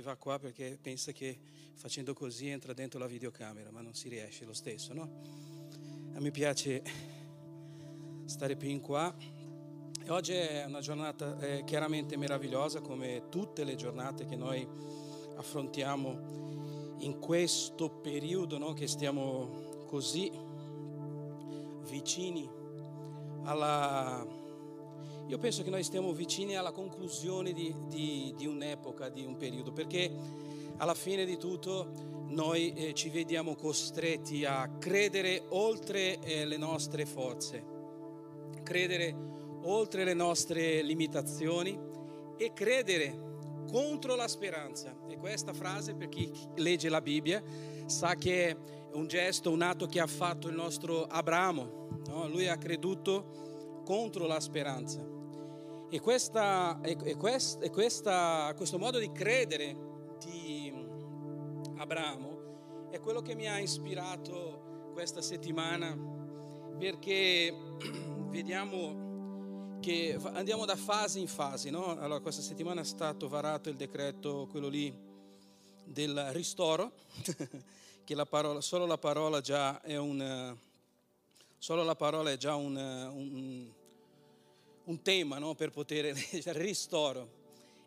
arriva qua perché pensa che facendo così entra dentro la videocamera, ma non si riesce lo stesso, no? A me piace stare più in qua. E oggi è una giornata eh, chiaramente meravigliosa come tutte le giornate che noi affrontiamo in questo periodo no? che stiamo così vicini alla... Io penso che noi stiamo vicini alla conclusione di, di, di un'epoca, di un periodo, perché alla fine di tutto noi eh, ci vediamo costretti a credere oltre eh, le nostre forze, credere oltre le nostre limitazioni e credere contro la speranza. E questa frase, per chi legge la Bibbia, sa che è un gesto, un atto che ha fatto il nostro Abramo. No? Lui ha creduto contro la speranza. E, questa, e, questa, e questa, questo modo di credere di Abramo è quello che mi ha ispirato questa settimana perché vediamo che andiamo da fase in fase, no? Allora questa settimana è stato varato il decreto, quello lì del ristoro, che la parola, solo la parola già è un, solo la parola è già un, un, un tema no? per poter leggere, ristoro.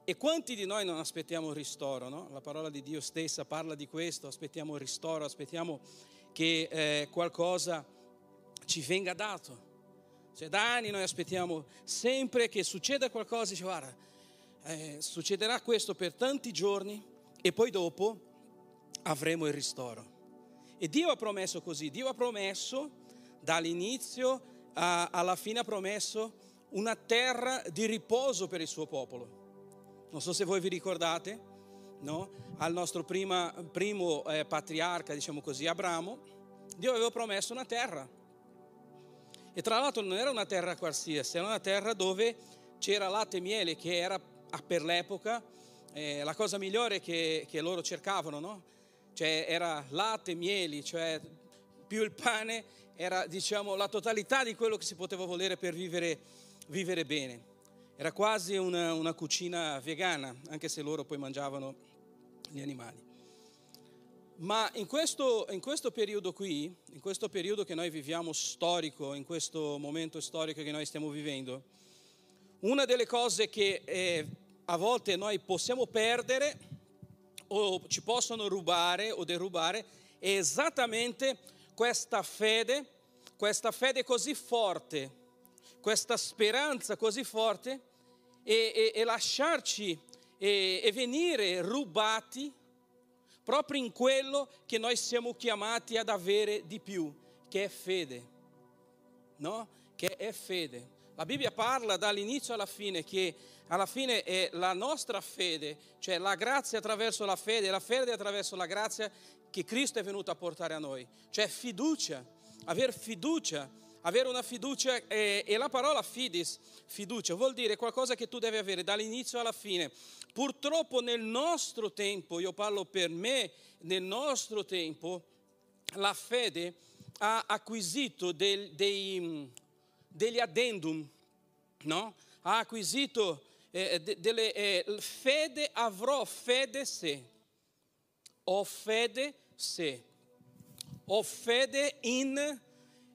E quanti di noi non aspettiamo il ristoro? No? La parola di Dio stessa parla di questo, aspettiamo il ristoro, aspettiamo che eh, qualcosa ci venga dato. Cioè, da anni noi aspettiamo sempre che succeda qualcosa, dice guarda, eh, succederà questo per tanti giorni e poi dopo avremo il ristoro. E Dio ha promesso così, Dio ha promesso dall'inizio a, alla fine ha promesso una terra di riposo per il suo popolo. Non so se voi vi ricordate, no? al nostro prima, primo eh, patriarca, diciamo così, Abramo, Dio aveva promesso una terra e tra l'altro non era una terra qualsiasi, era una terra dove c'era latte e miele, che era per l'epoca eh, la cosa migliore che, che loro cercavano, no? Cioè era latte e mieli, cioè più il pane era diciamo la totalità di quello che si poteva volere per vivere, vivere bene. Era quasi una, una cucina vegana, anche se loro poi mangiavano gli animali. Ma in questo, in questo, periodo qui, in questo periodo che noi viviamo storico, in questo momento storico che noi stiamo vivendo, una delle cose che eh, a volte noi possiamo perdere o ci possono rubare o derubare è esattamente questa fede, questa fede così forte, questa speranza così forte e, e, e lasciarci e, e venire rubati proprio in quello che noi siamo chiamati ad avere di più, che è fede. No? Che è fede. La Bibbia parla dall'inizio alla fine che alla fine è la nostra fede, cioè la grazia attraverso la fede, la fede attraverso la grazia che Cristo è venuto a portare a noi. Cioè fiducia, aver fiducia, avere una fiducia eh, e la parola fidis, fiducia, vuol dire qualcosa che tu devi avere dall'inizio alla fine. Purtroppo nel nostro tempo, io parlo per me, nel nostro tempo, la fede ha acquisito del, dei, degli addendum, no? ha acquisito eh, de, delle eh, fede, avrò fede se, ho fede se, ho fede in,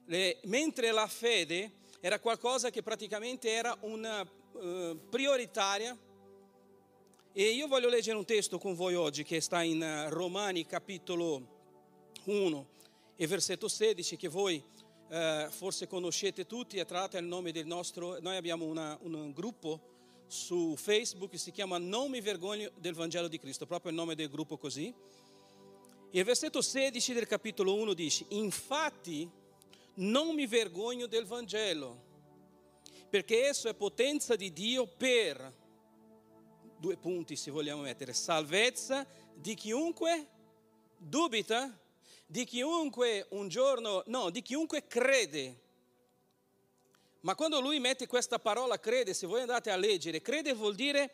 le, mentre la fede era qualcosa che praticamente era una uh, prioritaria e io voglio leggere un testo con voi oggi che sta in eh, Romani capitolo 1 e versetto 16 che voi eh, forse conoscete tutti è il nome del nostro, noi abbiamo una, un gruppo su Facebook che si chiama Non mi vergogno del Vangelo di Cristo, proprio il nome del gruppo così. E il versetto 16 del capitolo 1 dice, infatti non mi vergogno del Vangelo, perché esso è potenza di Dio per due punti se vogliamo mettere, salvezza di chiunque dubita, di chiunque un giorno, no, di chiunque crede. Ma quando lui mette questa parola crede, se voi andate a leggere, crede vuol dire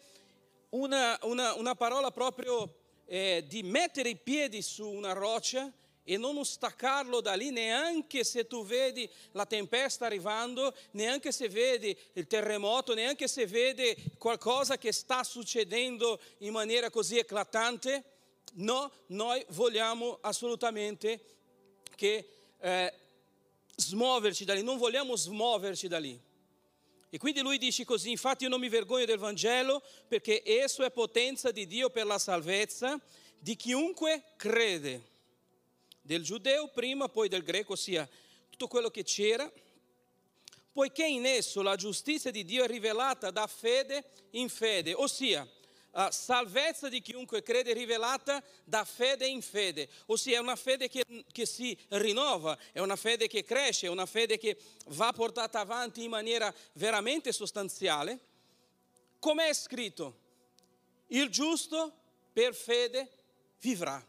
una, una, una parola proprio eh, di mettere i piedi su una roccia e non staccarlo da lì neanche se tu vedi la tempesta arrivando, neanche se vedi il terremoto, neanche se vedi qualcosa che sta succedendo in maniera così eclatante. No, noi vogliamo assolutamente che eh, smuoverci da lì, non vogliamo smuoverci da lì. E quindi lui dice così, infatti io non mi vergogno del Vangelo perché esso è potenza di Dio per la salvezza di chiunque crede del giudeo prima, poi del greco, ossia tutto quello che c'era, poiché in esso la giustizia di Dio è rivelata da fede in fede, ossia la salvezza di chiunque crede è rivelata da fede in fede, ossia è una fede che, che, si rinnova, è una fede che cresce, è una fede che va portata avanti in maniera veramente sostanziale. Come è scritto? Il giusto per fede vivrà.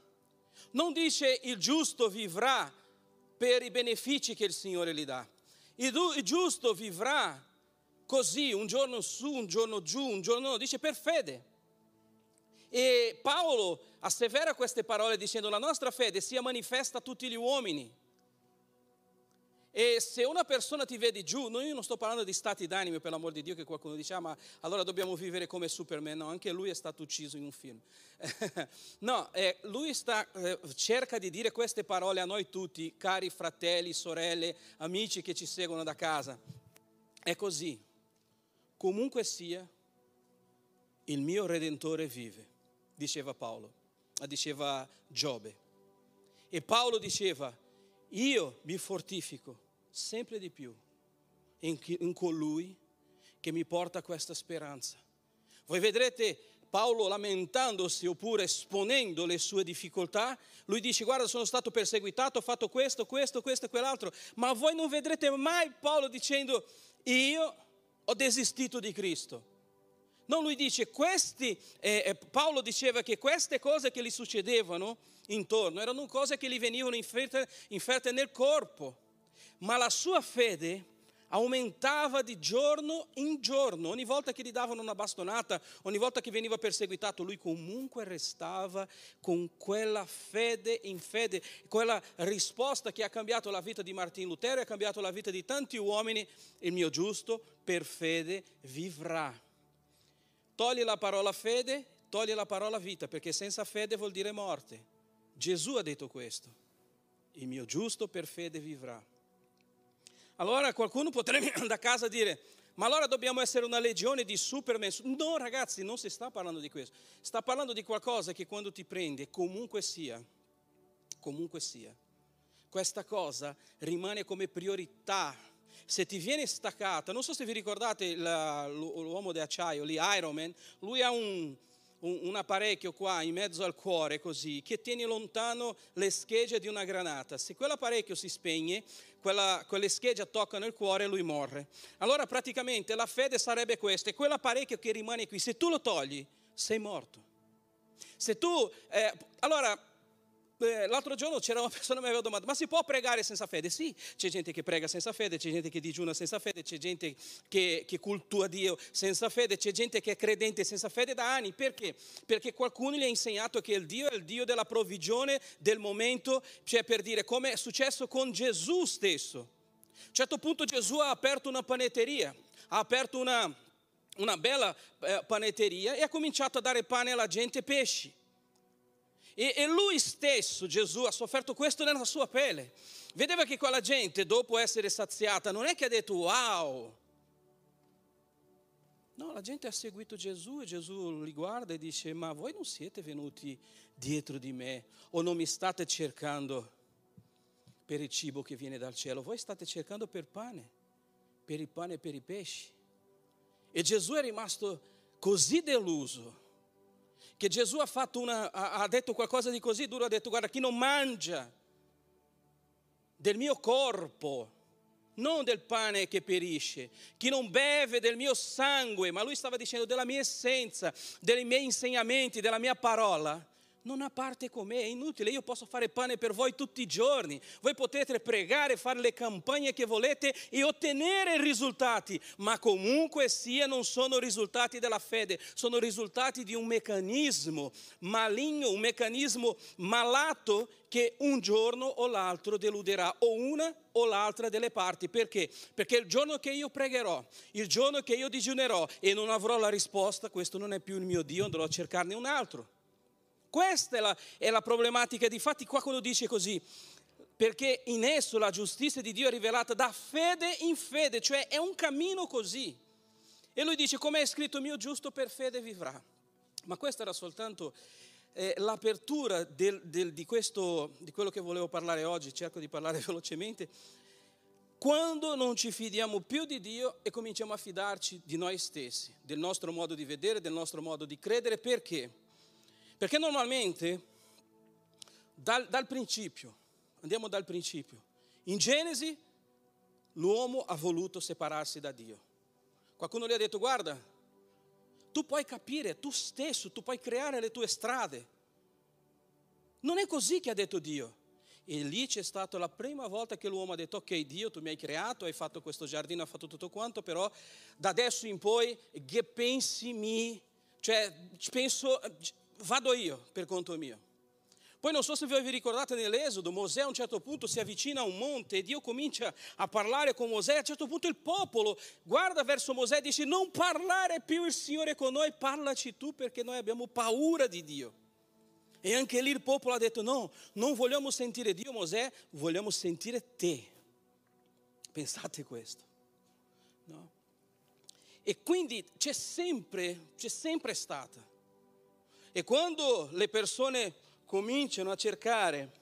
Non dice il giusto vivrà per i benefici che il Signore gli dà. Il, giusto vivrà così, un giorno su, un giorno giù, un giorno no, dice per fede. E Paolo assevera queste parole dicendo la nostra fede sia manifesta a tutti gli uomini. E se una persona ti vede giù, io non sto parlando di stati d'animo per l'amor di Dio che qualcuno dice, ah, ma allora dobbiamo vivere come Superman, no, anche lui è stato ucciso in un film. no, eh, lui sta, eh, cerca di dire queste parole a noi tutti, cari fratelli, sorelle, amici che ci seguono da casa. È così, comunque sia, il mio Redentore vive, diceva Paolo, diceva Giobbe. E Paolo diceva, io mi fortifico sempre di più in, colui che mi porta questa speranza. Voi vedrete Paolo lamentandosi oppure esponendo le sue difficoltà, lui dice guarda sono stato perseguitato, ho fatto questo, questo, questo e quell'altro, ma voi non vedrete mai Paolo dicendo io ho desistito di Cristo. No, lui dice questi, eh, eh Paolo diceva che queste cose che gli succedevano intorno erano cose che gli venivano inferte, inferte nel corpo ma la sua fede aumentava di giorno in giorno. Ogni volta che gli davano una bastonata, ogni volta che veniva perseguitato, lui comunque restava con quella fede in fede, quella risposta che ha cambiato la vita di Martin Lutero e ha cambiato la vita di tanti uomini. Il mio giusto per fede vivrà. Togli la parola fede, togli la parola vita, perché senza fede vuol dire morte. Gesù ha detto questo. Il mio giusto per fede vivrà. Allora qualcuno potrebbe andare a casa dire, ma allora dobbiamo essere una legione di superman. No ragazzi, non si sta parlando di questo. Sta parlando di qualcosa che quando ti prende, comunque sia, comunque sia, questa cosa rimane come priorità. Se ti viene staccata, non so se vi ricordate la, l'uomo di acciaio, lì Iron Man, lui ha un, un, un, apparecchio qua in mezzo al cuore così che tiene lontano le schegge di una granata. Se quell'apparecchio si spegne, quella, quelle schegge toccano il cuore e lui morre. Allora praticamente la fede sarebbe questa, è quell'apparecchio che rimane qui, se tu lo togli sei morto. Se tu, eh, allora l'altro giorno c'era una persona che mi aveva domandato, ma si può pregare senza fede? Sì, c'è gente che prega senza fede, c'è gente che digiuna senza fede, c'è gente che, che cultua Dio senza fede, c'è gente che è credente senza fede da anni. Perché? Perché qualcuno gli ha insegnato che il Dio è il Dio della provvigione del momento, cioè per dire come è successo con Gesù stesso. A un certo punto Gesù ha aperto una panetteria, ha aperto una, una bella eh, panetteria e ha cominciato a dare pane alla gente e pesci. E, e lui stesso, Gesù, ha sofferto questo nella sua pelle. Vedeva che quella gente, dopo essere saziata, non è che ha detto wow. No, la gente ha seguito Gesù e Gesù li guarda e dice, ma voi non siete venuti dietro di me o non mi state cercando per il cibo che viene dal cielo, voi state cercando per pane, per il pane e per i pesci. E Gesù è rimasto così deluso che Gesù ha, una, ha detto qualcosa di così duro, ha detto guarda chi non mangia del mio corpo, non del pane che perisce, chi non beve del mio sangue, ma lui stava dicendo della mia essenza, dei miei insegnamenti, della mia parola, non ha parte con me, è inutile, io posso fare pane per voi tutti i giorni, voi potete pregare, fare le campagne che volete e ottenere risultati, ma comunque sia non sono risultati della fede, sono risultati di un meccanismo maligno, un meccanismo malato che un giorno o l'altro deluderà o una o l'altra delle parti. Perché? Perché il giorno che io pregherò, il giorno che io digiunerò e non avrò la risposta, questo non è più il mio Dio, andrò a cercarne un altro. Questa è la, è la problematica. Difatti qua quello dice così, perché in esso la giustizia di Dio è rivelata da fede in fede, cioè è un cammino così. E lui dice, come è scritto, mio giusto per fede vivrà. Ma questa era soltanto eh, l'apertura del, del, di, questo, di quello che volevo parlare oggi, cerco di parlare velocemente. Quando non ci fidiamo più di Dio e cominciamo a fidarci di noi stessi, del nostro modo di vedere, del nostro modo di credere, perché? Perché normalmente dal, dal principio, andiamo dal principio, in Genesi l'uomo ha voluto separarsi da Dio. Qualcuno gli ha detto guarda, tu puoi capire tu stesso, tu puoi creare le tue strade. Non è così che ha detto Dio. E lì c'è stata la prima volta che l'uomo ha detto, ok Dio, tu mi hai creato, hai fatto questo giardino, hai fatto tutto quanto, però da adesso in poi che pensi mi, cioè penso, vado io per conto mio. Poi non so se vi ricordate nell'Esodo, Mosè a un certo punto si avvicina a un monte e Dio comincia a parlare con Mosè. A un certo punto il popolo guarda verso Mosè e dice non parlare più il Signore con noi, parlaci tu perché noi abbiamo paura di Dio. E anche lì il popolo ha detto no, non vogliamo sentire Dio Mosè, vogliamo sentire te. Pensate questo. No? E quindi c'è sempre, c'è sempre stata. E quando le persone cominciano a cercare,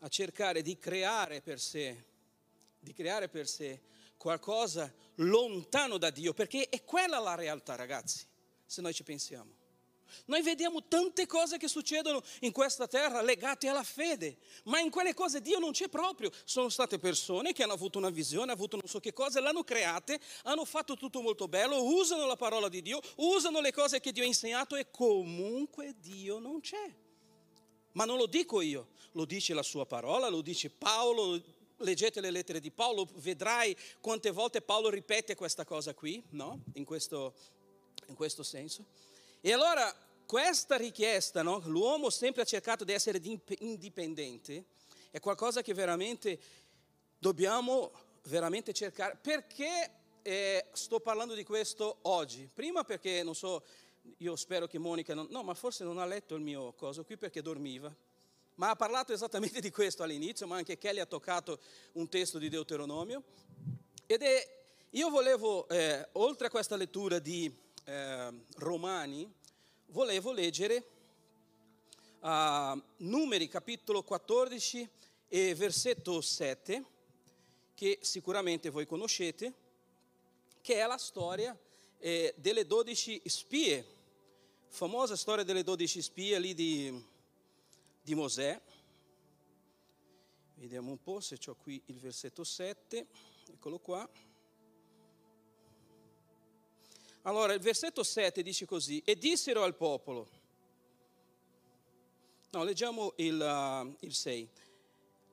a cercare di creare per sé, di creare per sé qualcosa lontano da Dio, perché è quella la realtà, ragazzi, se noi ci pensiamo. Noi vediamo tante cose che succedono in questa terra legate alla fede, ma in quelle cose Dio non c'è proprio. Sono state persone che hanno avuto una visione, hanno avuto non so che cose, l'hanno create, hanno fatto tutto molto bello, usano la parola di Dio, usano le cose che Dio ha insegnato e comunque Dio non c'è. Ma non lo dico io, lo dice la sua parola, lo dice Paolo, leggete le lettere di Paolo, vedrai quante volte Paolo ripete questa cosa qui, no? In questo, in questo senso. E allora questa richiesta, no? l'uomo sempre ha cercato di essere indipendente, è qualcosa che veramente dobbiamo veramente cercare. Perché eh, sto parlando di questo oggi? Prima perché, non so, io spero che Monica, non, no, ma forse non ha letto il mio coso qui perché dormiva, ma ha parlato esattamente di questo all'inizio, ma anche Kelly ha toccato un testo di Deuteronomio. Ed è, io volevo, eh, oltre a questa lettura di eh, Romani, volevo leggere uh, Numeri capitolo 14 e versetto 7, che sicuramente voi conoscete, che è la storia eh, delle dodici spie, famosa storia delle dodici spie lì di, di Mosè. Vediamo un po' se ho qui il versetto 7, eccolo qua. Allora, il versetto 7 dice così, e dissero al popolo, no, leggiamo il, uh, il 6,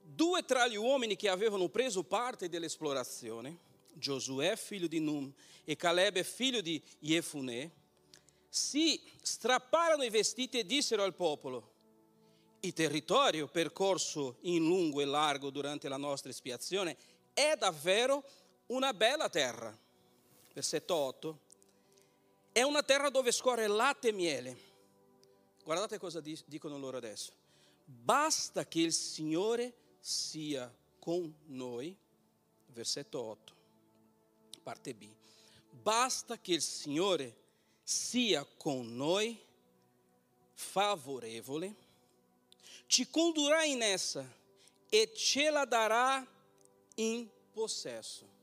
due tra gli uomini che avevano preso parte dell'esplorazione, Giosuè figlio di Num e Caleb figlio di Jefune, si strapparono i vestiti e dissero al popolo, il territorio percorso in lungo e largo durante la nostra espiazione è davvero una bella terra. Versetto 8. È una terra dove scorre latte e miele. Guardate cosa dicono loro adesso. Basta che il Signore sia con noi. Versetto 8, parte B. Basta che il Signore sia con noi, favorevole, ci condurrà in essa e ce la darà in possesso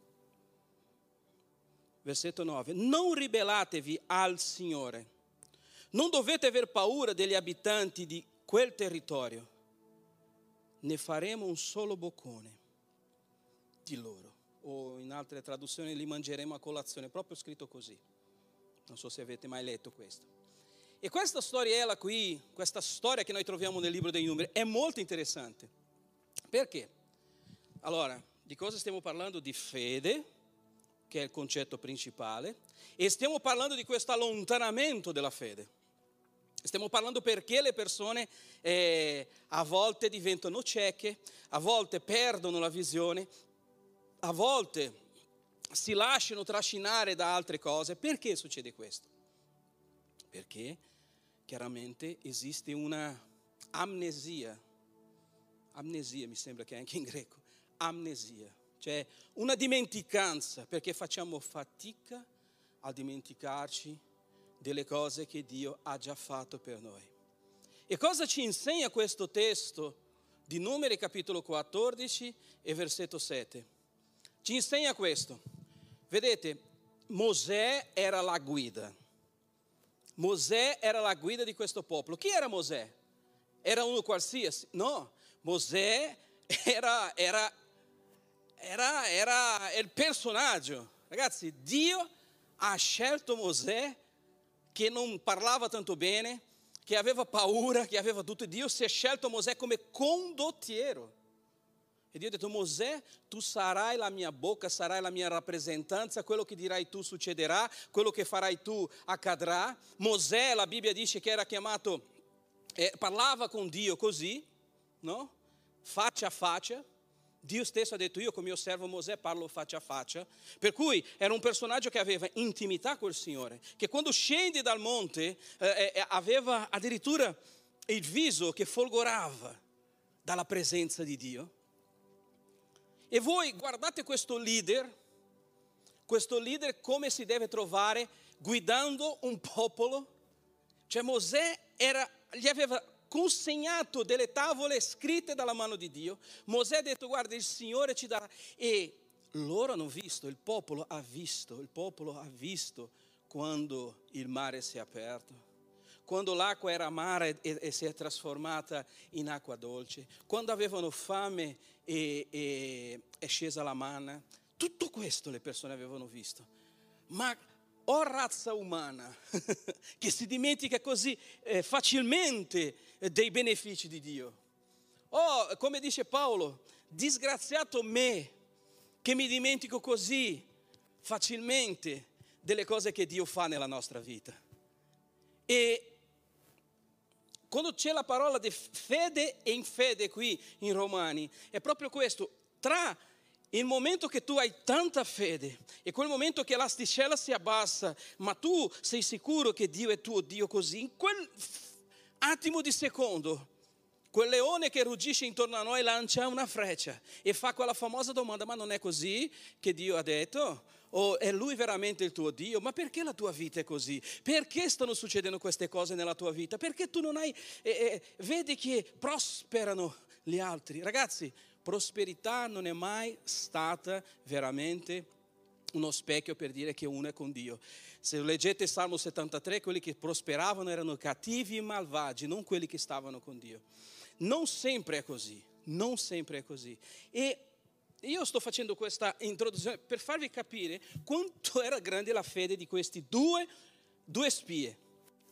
versetto 9, non ribellatevi al Signore, non dovete aver paura degli abitanti di quel territorio, ne faremo un solo boccone di loro. O in altre traduzioni li mangeremo a colazione, proprio scritto così. Non so se avete mai letto questo. E questa storiella qui, questa storia che noi troviamo nel libro dei numeri, è molto interessante. Perché? Allora, di cosa stiamo parlando? Di fede, che è il concetto principale, e stiamo parlando di questo allontanamento della fede. Stiamo parlando perché le persone eh, a volte diventano cieche, a volte perdono la visione, a volte si lasciano trascinare da altre cose. Perché succede questo? Perché chiaramente esiste una amnesia, amnesia mi sembra che è anche in greco, amnesia, cioè una dimenticanza perché facciamo fatica a dimenticarci delle cose che Dio ha già fatto per noi. E cosa ci insegna questo testo di Numeri capitolo 14 e versetto 7? Ci insegna questo. Vedete, Mosè era la guida. Mosè era la guida di questo popolo. Chi era Mosè? Era uno qualsiasi? No, Mosè era, era, era, era il personaggio. Ragazzi, Dio ha scelto Mosè che non parlava tanto bene, che aveva paura, che aveva tutto. Dio si è scelto Mosè come condottiero. E Dio ha detto, Mosè, tu sarai la mia bocca, sarai la mia rappresentanza, quello che dirai tu succederà, quello che farai tu accadrà. Mosè, la Bibbia dice che era chiamato, eh, parlava con Dio così, no? Faccia a faccia. Dio stesso ha detto, io con mio servo Mosè parlo faccia a faccia. Per cui era un personaggio che aveva intimità col Signore, che quando scende dal monte eh, eh, eh aveva addirittura il viso che folgorava dalla presenza di Dio e voi guardate questo leader, questo leader come si deve trovare guidando un popolo. Cioè Mosè era, gli aveva consegnato delle tavole scritte dalla mano di Dio. Mosè ha detto guarda il Signore ci darà. E loro hanno visto, il popolo ha visto, il popolo ha visto quando il mare si è aperto quando l'acqua era amara e, e, si è trasformata in acqua dolce, quando avevano fame e, e è scesa la manna. Tutto questo le persone avevano visto. Ma o razza umana che si dimentica così eh, facilmente dei benefici di Dio. O, come dice Paolo, disgraziato me che mi dimentico così facilmente delle cose che Dio fa nella nostra vita. E quando c'è la parola di fede e infede qui in Romani, è proprio questo, tra il momento che tu hai tanta fede e quel momento che l'asticella si abbassa, ma tu sei sicuro che Dio è tuo Dio così, in quel attimo di secondo, quel leone che ruggisce intorno a noi lancia una freccia e fa quella famosa domanda, ma non è così che Dio ha detto? O è Lui veramente il tuo Dio? Ma perché la tua vita è così? Perché stanno succedendo queste cose nella tua vita? Perché tu non hai... Eh, eh, vedi che prosperano gli altri? Ragazzi, prosperità non è mai stata veramente uno specchio per dire che uno è con Dio. Se leggete Salmo 73, quelli che prosperavano erano cattivi e malvagi, non quelli che stavano con Dio. Non sempre è così, non sempre è così. E io sto facendo questa introduzione per farvi capire quanto era grande la fede di questi due, due spie,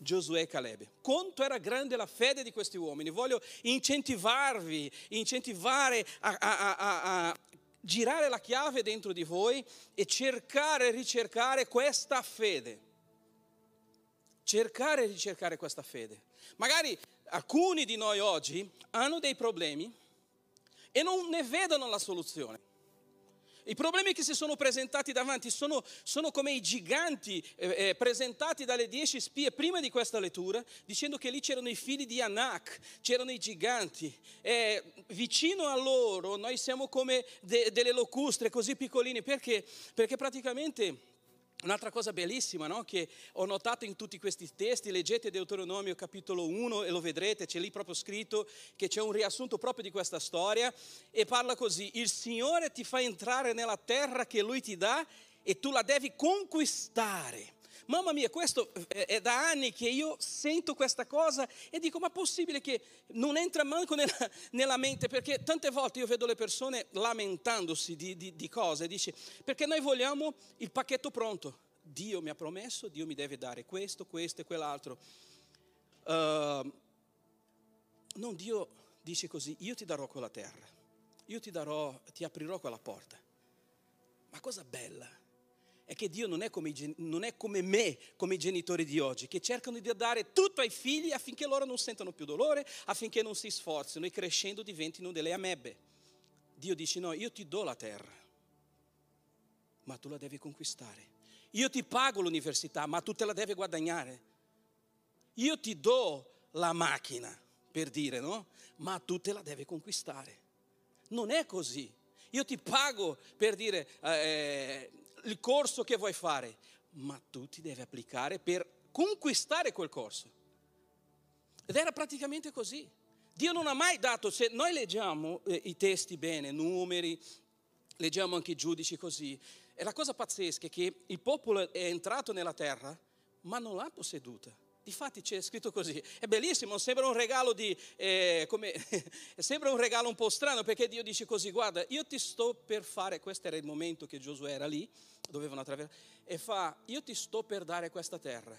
Giosuè e Caleb. Quanto era grande la fede di questi uomini. Voglio incentivarvi, incentivare a, a, a, a girare la chiave dentro di voi e cercare e ricercare questa fede. Cercare e ricercare questa fede. Magari alcuni di noi oggi hanno dei problemi e non ne vedono la soluzione. I problemi che si sono presentati davanti sono, sono come i giganti eh, eh, presentati dalle dieci spie prima di questa lettura, dicendo che lì c'erano i figli di Anak, c'erano i giganti. Eh, vicino a loro noi siamo come de, delle locustre così piccoline, perché? Perché praticamente Un'altra cosa bellissima no? che ho notato in tutti questi testi, leggete Deuteronomio capitolo 1 e lo vedrete, c'è lì proprio scritto che c'è un riassunto proprio di questa storia e parla così, il Signore ti fa entrare nella terra che Lui ti dà e tu la devi conquistare. Mamma mia, questo è da anni che io sento questa cosa e dico, ma è possibile che non entra manco nella, nella, mente? Perché tante volte io vedo le persone lamentandosi di, di, di cose, dice, perché noi vogliamo il pacchetto pronto. Dio mi ha promesso, Dio mi deve dare questo, questo e quell'altro. uh, non Dio dice così, io ti darò quella terra, io ti darò, ti aprirò quella porta. Ma cosa bella è che Dio non è, come, non è come me, come i genitori di oggi, che cercano di dare tutto ai figli affinché loro non sentano più dolore, affinché non si sforzino e crescendo diventino delle amebbe. Dio dice no, io ti do la terra, ma tu la devi conquistare. Io ti pago l'università, ma tu te la devi guadagnare. Io ti do la macchina, per dire, no? Ma tu te la devi conquistare. Non è così. Io ti pago per dire eh, il corso che vuoi fare, ma tu ti devi applicare per conquistare quel corso. Ed era praticamente così. Dio non ha mai dato, se noi leggiamo eh, i testi bene, numeri, leggiamo anche i giudici così, e la cosa pazzesca è che il popolo è entrato nella terra, ma non l'ha posseduta. Difatti c'è scritto così, è bellissimo, sembra un regalo di, eh, come, sembra un regalo un po' strano perché Dio dice così, guarda, io ti sto per fare, questo era il momento che Giosuè era lì, dovevano attraversare, e fa, io ti sto per dare questa terra.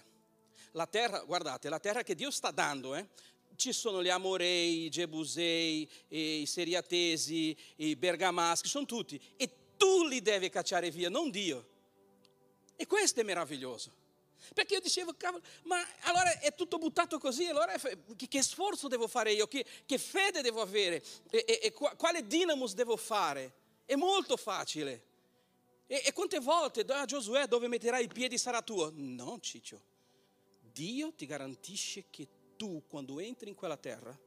La terra, guardate, la terra che Dio sta dando, eh, ci sono gli Amorei, i Gebusei, i Seriatesi, i Bergamaschi, sono tutti, e tu li devi cacciare via, non Dio. E questo è meraviglioso. Perché io dicevo, cavolo, ma allora è tutto buttato così, allora che, sforzo devo fare io, che, che fede devo avere, e, e, e, quale dinamus devo fare? È molto facile. E, e quante volte da Giosuè dove metterai i piedi sarà tuo? No, Ciccio. Dio ti garantisce che tu quando entri in quella terra,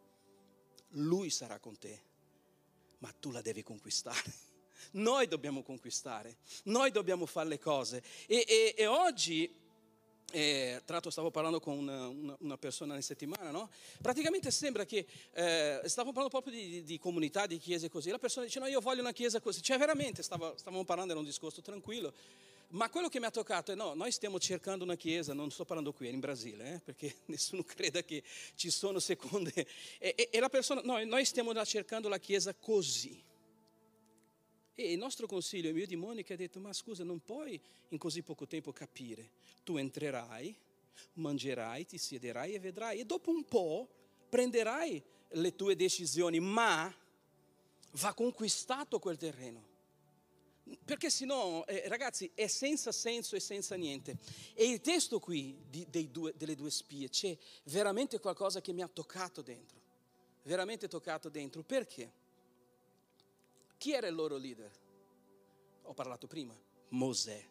Lui sarà con te, ma tu la devi conquistare. Noi dobbiamo conquistare, noi dobbiamo fare le cose. E oggi e, tra l'altro stavo parlando con una, una, una persona in settimana, no? Praticamente sembra che, eh, stavo parlando proprio di, di, comunità, di chiese così, la persona dice no io voglio una chiesa così, cioè veramente stavo, stavamo parlando, era un discorso tranquillo, ma quello che mi ha toccato è no, noi stiamo cercando una chiesa, non sto parlando qui, è in Brasile, eh, perché nessuno creda che ci sono seconde, e, e, e la persona, no, noi stiamo cercando la chiesa così. E il nostro consiglio, il mio di Monica, ha detto, ma scusa, non puoi in così poco tempo capire. Tu entrerai, mangerai, ti siederai e vedrai. E dopo un po' prenderai le tue decisioni, ma va conquistato quel terreno. Perché se no, eh, ragazzi, è senza senso e senza niente. E il testo qui di, due, delle due spie c'è veramente qualcosa che mi ha toccato dentro. Veramente toccato dentro. Perché? Chi era il loro leader? Ho parlato prima, Mosè,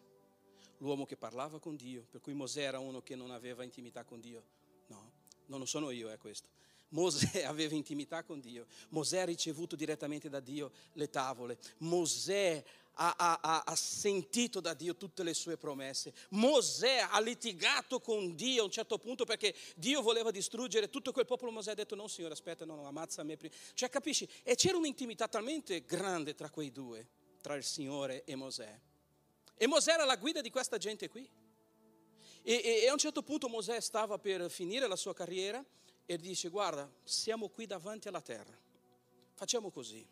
l'uomo che parlava con Dio, per cui Mosè era uno che non aveva intimità con Dio. No, non sono io, è questo. Mosè aveva intimità con Dio, Mosè ha ricevuto direttamente da Dio le tavole, Mosè ha, ha, ha, sentito da Dio tutte le sue promesse, Mosè ha litigato con Dio a un certo punto perché Dio voleva distruggere tutto quel popolo, Mosè ha detto no signore aspetta, no, no ammazza me prima, cioè capisci? E c'era un'intimità talmente grande tra quei due, tra il Signore e Mosè. E Mosè era la guida di questa gente qui. E, e, e a un certo punto Mosè stava per finire la sua carriera e dice guarda, siamo qui davanti alla terra, facciamo così,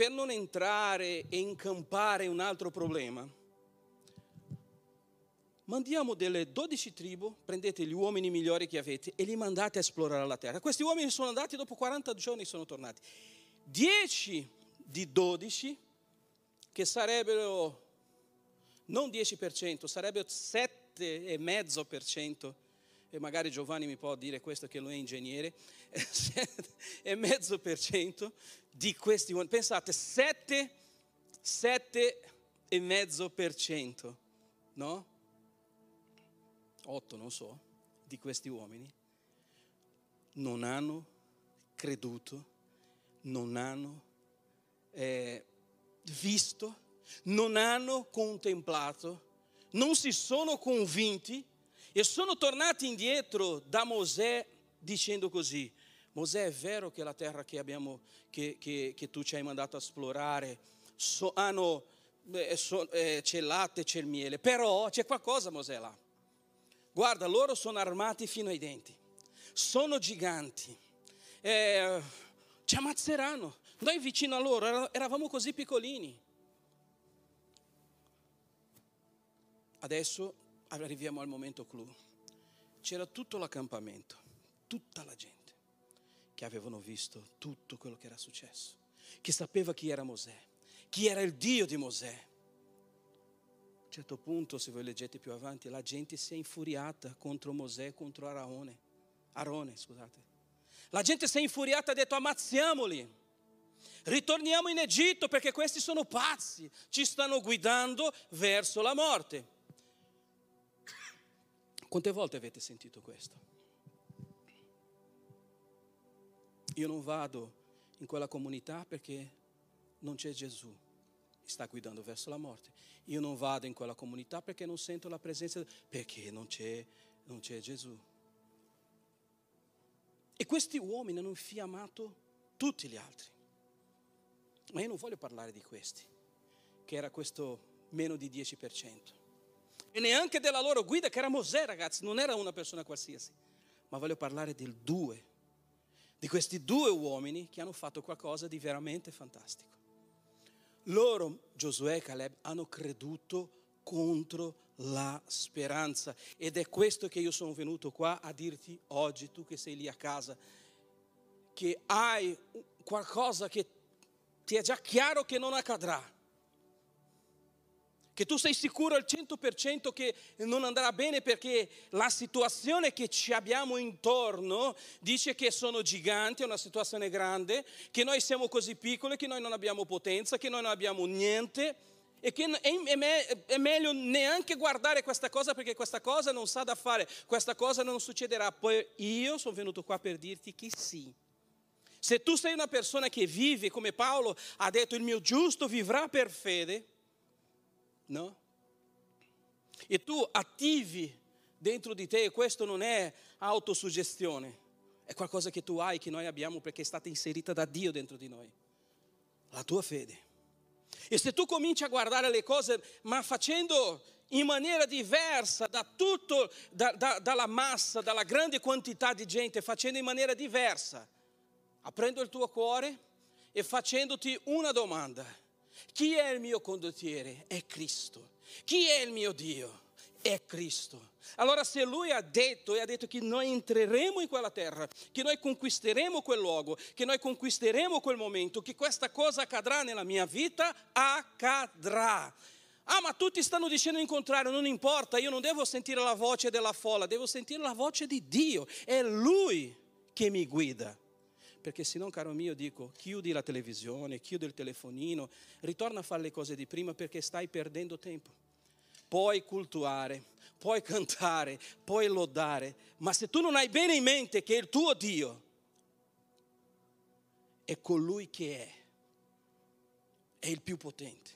per non entrare e incampare un altro problema, mandiamo delle 12 tribù, prendete gli uomini migliori che avete e li mandate a esplorare la terra. Questi uomini sono andati, dopo 40 giorni sono tornati. 10 di 12, che sarebbero non 10%, sarebbero 7,5%, e magari Giovanni mi può dire questo che lui è ingegnere, e mezzo per cento di questi uomini, pensate, 7, 7 e mezzo per cento, no? 8 non so, di questi uomini non hanno creduto, non hanno eh, visto, non hanno contemplato, non si sono convinti e sono tornati indietro da Mosè dicendo così, Mosè è vero che la terra che, abbiamo, che, che, che tu ci hai mandato a esplorare so, hanno, eh, so, eh, c'è il latte, c'è il miele, però c'è qualcosa Mosè là. Guarda, loro sono armati fino ai denti, sono giganti, eh, ci ammazzeranno. Noi vicino a loro eravamo così piccolini. Adesso arriviamo al momento clou. C'era tutto l'accampamento, tutta la gente che avevano visto tutto quello che era successo, che sapeva chi era Mosè, chi era il Dio di Mosè. A un certo punto, se voi leggete più avanti, la gente si è infuriata contro Mosè, contro Arone, Arone, scusate. La gente si è infuriata e ha detto ammazziamoli. Ritorniamo in Egitto perché questi sono pazzi, ci stanno guidando verso la morte. Quante volte avete sentito questo? Io non vado in quella comunità perché non c'è Gesù, sta guidando verso la morte. Io non vado in quella comunità perché non sento la presenza, perché non c'è, non c'è Gesù. E questi uomini hanno infiammato tutti gli altri. Ma io non voglio parlare di questi, che era questo meno di 10%. E neanche della loro guida, che era Mosè, ragazzi, non era una persona qualsiasi. Ma voglio parlare del due, di questi due uomini che hanno fatto qualcosa di veramente fantastico. Loro, Giosuè e Caleb, hanno creduto contro la speranza. Ed è questo che io sono venuto qua a dirti oggi, tu che sei lì a casa, che hai qualcosa che ti è già chiaro che non accadrà. Che tu sei sicuro al 100% che non andrà bene perché la situazione che ci abbiamo intorno dice che sono giganti, è una situazione grande, che noi siamo così piccoli, che noi non abbiamo potenza, che noi non abbiamo niente e che è, meglio neanche guardare questa cosa perché questa cosa non sa da fare, questa cosa non succederà. Poi io sono venuto qua per dirti che sì se tu sei una persona che vive come Paolo ha detto il mio giusto vivrà per fede, no? E tu attivi dentro di te, questo non è autosuggestione, è qualcosa che tu hai, che noi abbiamo perché è stata inserita da Dio dentro di noi, la tua fede. E se tu cominci a guardare le cose, ma facendo in maniera diversa da tutto, da, da, dalla massa, dalla grande quantità di gente, facendo in maniera diversa, aprendo il tuo cuore e facendoti una domanda. Chi è il mio condottiere? È Cristo. Chi è il mio Dio? È Cristo. Allora se lui ha detto e ha detto che noi entreremo in quella terra, che noi conquisteremo quel luogo, che noi conquisteremo quel momento, che questa cosa accadrà nella mia vita, accadrà. Ah, ma tutti stanno dicendo il contrario, non importa, io non devo sentire la voce della folla, devo sentire la voce di Dio. È Lui che mi guida perché se no, caro mio, dico, chiudi la televisione, chiudi il telefonino, ritorna a fare le cose di prima perché stai perdendo tempo. Puoi cultuare, puoi cantare, puoi lodare, ma se tu non hai bene in mente che il tuo Dio è colui che è, è il più potente,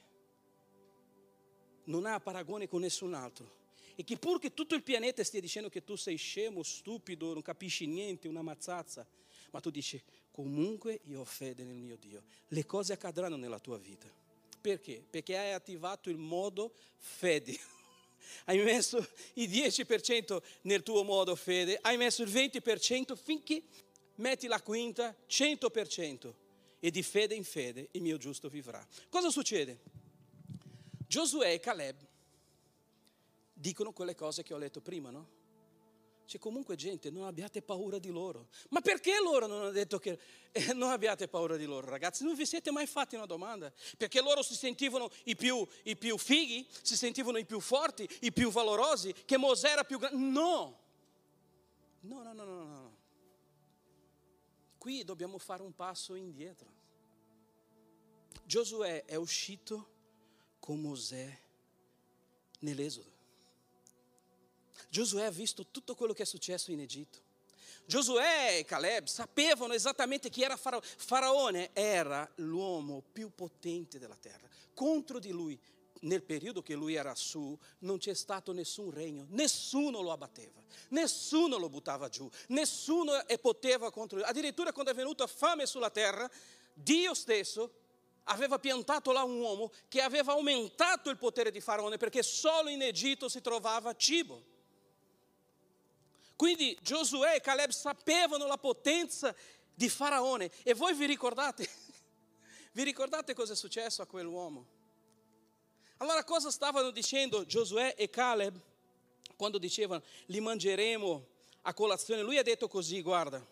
non ha paragone con nessun altro. E che pur che tutto il pianeta stia dicendo che tu sei scemo, stupido, non capisci niente, una mazzazza, ma tu dici comunque io ho fede nel mio Dio, le cose accadranno nella tua vita. Perché? Perché hai attivato il modo fede. Hai messo il 10% nel tuo modo fede, hai messo il 20% finché metti la quinta 100% e di fede in fede il mio giusto vivrà. Cosa succede? Giosuè e Caleb dicono quelle cose che ho letto prima, no? C'è comunque gente, non abbiate paura di loro. Ma perché loro non hanno detto che eh, non abbiate paura di loro, ragazzi? Non vi siete mai fatti una domanda? Perché loro si sentivano i più, i più fighi, si sentivano i più forti, i più valorosi, che Mosè era più grande? No. No, no, no, no, no. Qui dobbiamo fare un passo indietro. Giosuè è uscito con Mosè nell'Esodo. Giosuè ha visto tutto quello che è successo in Egitto. Giosuè e Caleb sapevano esattamente chi era Faraone. Faraone era l'uomo più potente della terra. Contro di lui, nel periodo che lui era su, non c'è stato nessun regno, nessuno lo abbatteva, nessuno lo buttava giù, nessuno poteva contro lui. Addirittura quando è venuta fame sulla terra, Dio stesso aveva piantato là un uomo che aveva aumentato il potere di Faraone perché solo in Egitto si trovava cibo. Quindi Giosuè e Caleb sapevano la potenza di Faraone. E voi vi ricordate? Vi ricordate cosa è successo a quell'uomo? Allora cosa stavano dicendo Giosuè e Caleb quando dicevano li mangeremo a colazione, lui ha detto così, guarda,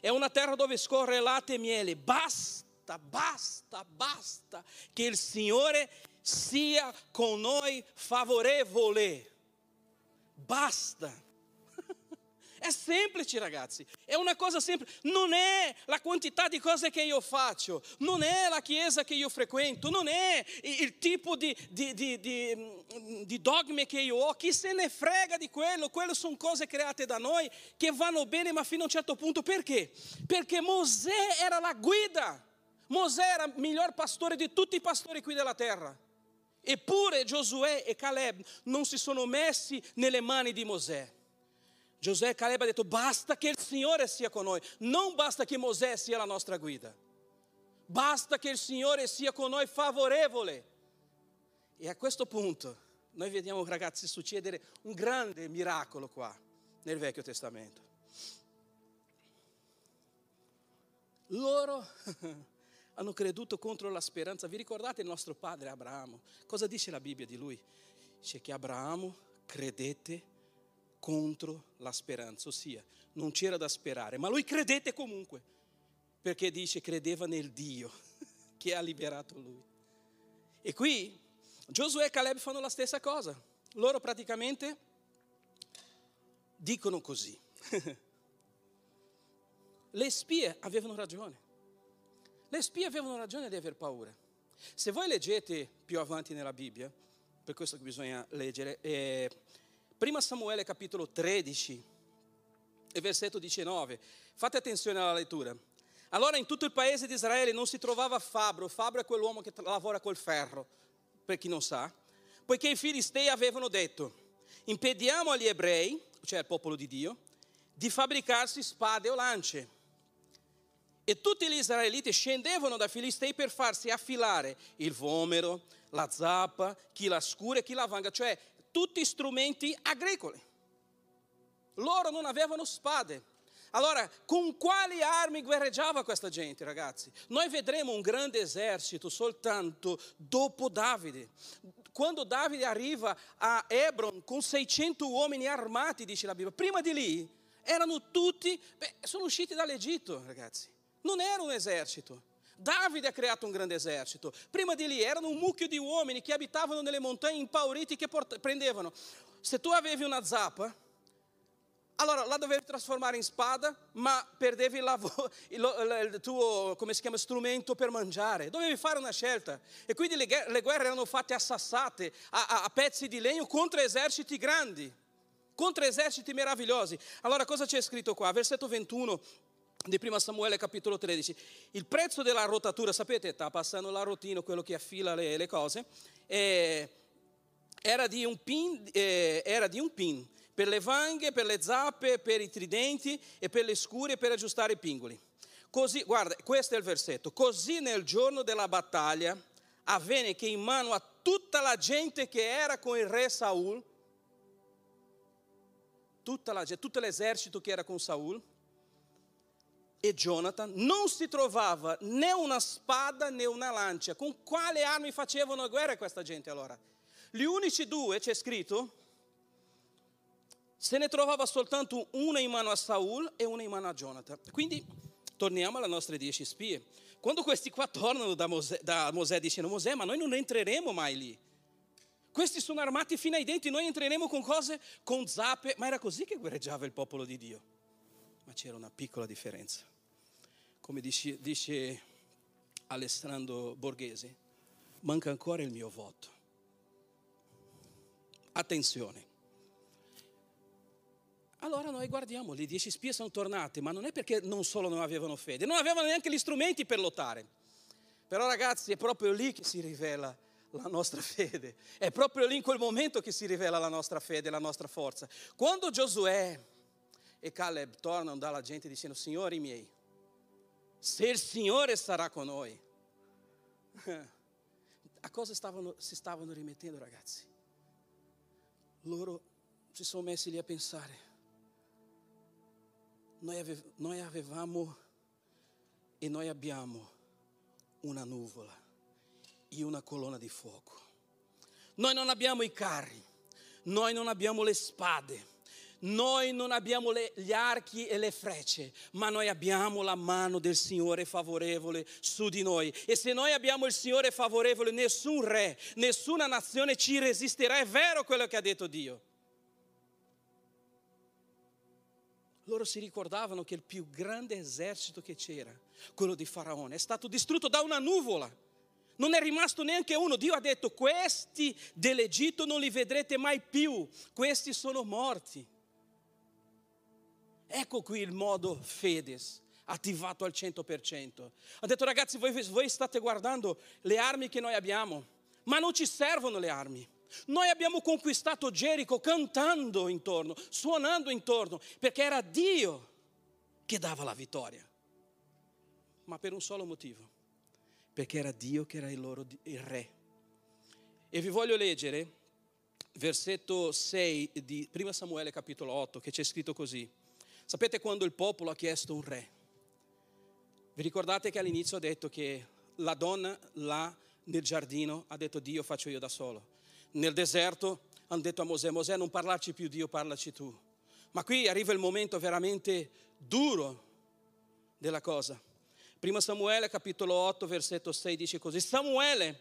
è una terra dove scorre latte e miele, basta, basta, basta che il Signore sia con noi favorevole, basta. È semplice ragazzi, è una cosa semplice, non è la quantità di cose che io faccio, non è la chiesa che io frequento, non è il tipo di, di, di, di dogmi che io ho, chi se ne frega di quello, quello sono cose create da noi che vanno bene ma fino a un certo punto, perché? Perché Mosè era la guida, Mosè era il miglior pastore di tutti i pastori qui della terra. Eppure Giosuè e Caleb non si sono messi nelle mani di Mosè. Giosuè e Caleb ha detto basta che il Signore sia con noi, non basta che Mosè sia la nostra guida, basta che il Signore sia con noi favorevole. E a questo punto noi vediamo ragazzi succedere un grande miracolo qua nel Vecchio Testamento. Loro hanno creduto contro la speranza. Vi ricordate il nostro padre Abramo? Cosa dice la Bibbia di lui? Dice che Abramo credette contro la speranza, ossia non c'era da sperare, ma lui credette comunque, perché dice credeva nel Dio che ha liberato lui. E qui Giosuè e Caleb fanno la stessa cosa, loro praticamente dicono così. Le spie avevano ragione, le spie avevano ragione di aver paura. Se voi leggete più avanti nella Bibbia, per questo che bisogna leggere, eh, Prima Samuele capitolo 13 e versetto 19. Fate attenzione alla lettura. Allora in tutto il paese di Israele non si trovava Fabro, Fabro è quell'uomo che lavora col ferro, per chi non sa, poiché i filistei avevano detto, impediamo agli ebrei, cioè al popolo di Dio, di fabbricarsi spade o lance. E tutti gli israeliti scendevano da Filistei per farsi affilare il vomero, la zappa, chi la scura e chi la vanga, cioè tutti strumenti agricoli. Loro non avevano spade. Allora, con quali armi guerreggiava questa gente, ragazzi? Noi vedremo un grande esercito soltanto dopo Davide. Quando Davide arriva a Hebron con 600 uomini armati, dice la Bibbia, prima di lì erano tutti, beh, sono usciti dall'Egitto, ragazzi. Non era un esercito. Davide ha creato un grande esercito. Prima di lì erano un mucchio di uomini che abitavano nelle montagne impauriti che port- prendevano. Se tu avevi una zappa, allora la dovevi trasformare in spada, ma perdevi il, lav- il, il tuo chiama, strumento per mangiare. Dovevi fare una scelta. E quindi le, le guerre erano fatte assassate a, a, a pezzi di legno contro eserciti grandi, contro eserciti meravigliosi. Allora cosa c'è scritto qua? Versetto 21 di prima Samuele capitolo 13. Il prezzo della rotatura, sapete, sta passando la rotina, quello che affila le, le cose, eh, era, di pin, eh, era, di un pin, per le vanghe, per le zappe, per i tridenti e per le scure per aggiustare i pingoli. Così, guarda, questo è il versetto. Così nel giorno della battaglia avvenne che in mano a tutta la gente che era con il re Saul, tutta la, tutto l'esercito che era con Saul, e Jonathan non si trovava né una spada né una lancia. Con quale armi facevano guerra questa gente allora? Gli unici due, c'è scritto, se ne trovava soltanto una in mano a Saul e una in mano a Jonathan. Quindi torniamo alle nostre dieci spie. Quando questi qua tornano da Mosè, da Mosè dicendo Mosè, ma noi non entreremo mai lì. Questi sono armati fino ai denti, noi entreremo con cose, con zappe, ma era così che guerreggiava il popolo di Dio. Ma c'era una piccola differenza come dice, dice Alessandro Borghese, manca ancora il mio voto. Attenzione. Allora noi guardiamo, le dieci spie sono tornate, ma non è perché non solo non avevano fede, non avevano neanche gli strumenti per lottare. Però ragazzi è proprio lì che si rivela la nostra fede, è proprio lì in quel momento che si rivela la nostra fede, la nostra forza. Quando Giosuè e Caleb tornano dalla gente dicendo, Signori miei, se il Signore sarà con noi. A cosa stavano, si stavano rimettendo ragazzi? Loro si sono messi lì a pensare. Noi, ave, noi avevamo e noi abbiamo una nuvola e una colonna di fuoco. Noi non abbiamo i carri, noi non abbiamo le spade, noi non abbiamo le, gli archi e le frecce, ma noi abbiamo la mano del Signore favorevole su di noi. E se noi abbiamo il Signore favorevole, nessun re, nessuna nazione ci resisterà. È vero quello che ha detto Dio. Loro si ricordavano che il più grande esercito che c'era, quello di Faraone, è stato distrutto da una nuvola. Non è rimasto neanche uno. Dio ha detto, questi dell'Egitto non li vedrete mai più, questi sono morti. Ecco qui il modo Fedes attivato al 100%. Ha detto ragazzi, voi, voi state guardando le armi che noi abbiamo, ma non ci servono le armi. Noi abbiamo conquistato Gerico cantando intorno, suonando intorno, perché era Dio che dava la vittoria. Ma per un solo motivo, perché era Dio che era il loro il re. E vi voglio leggere versetto 6 di 1 Samuele capitolo 8 che c'è scritto così. Sapete quando il popolo ha chiesto un re? Vi ricordate che all'inizio ha detto che la donna là nel giardino ha detto Dio faccio io da solo. Nel deserto hanno detto a Mosè, Mosè non parlarci più Dio, parlaci tu. Ma qui arriva il momento veramente duro della cosa. Prima Samuele capitolo 8 versetto 6 dice così, Samuele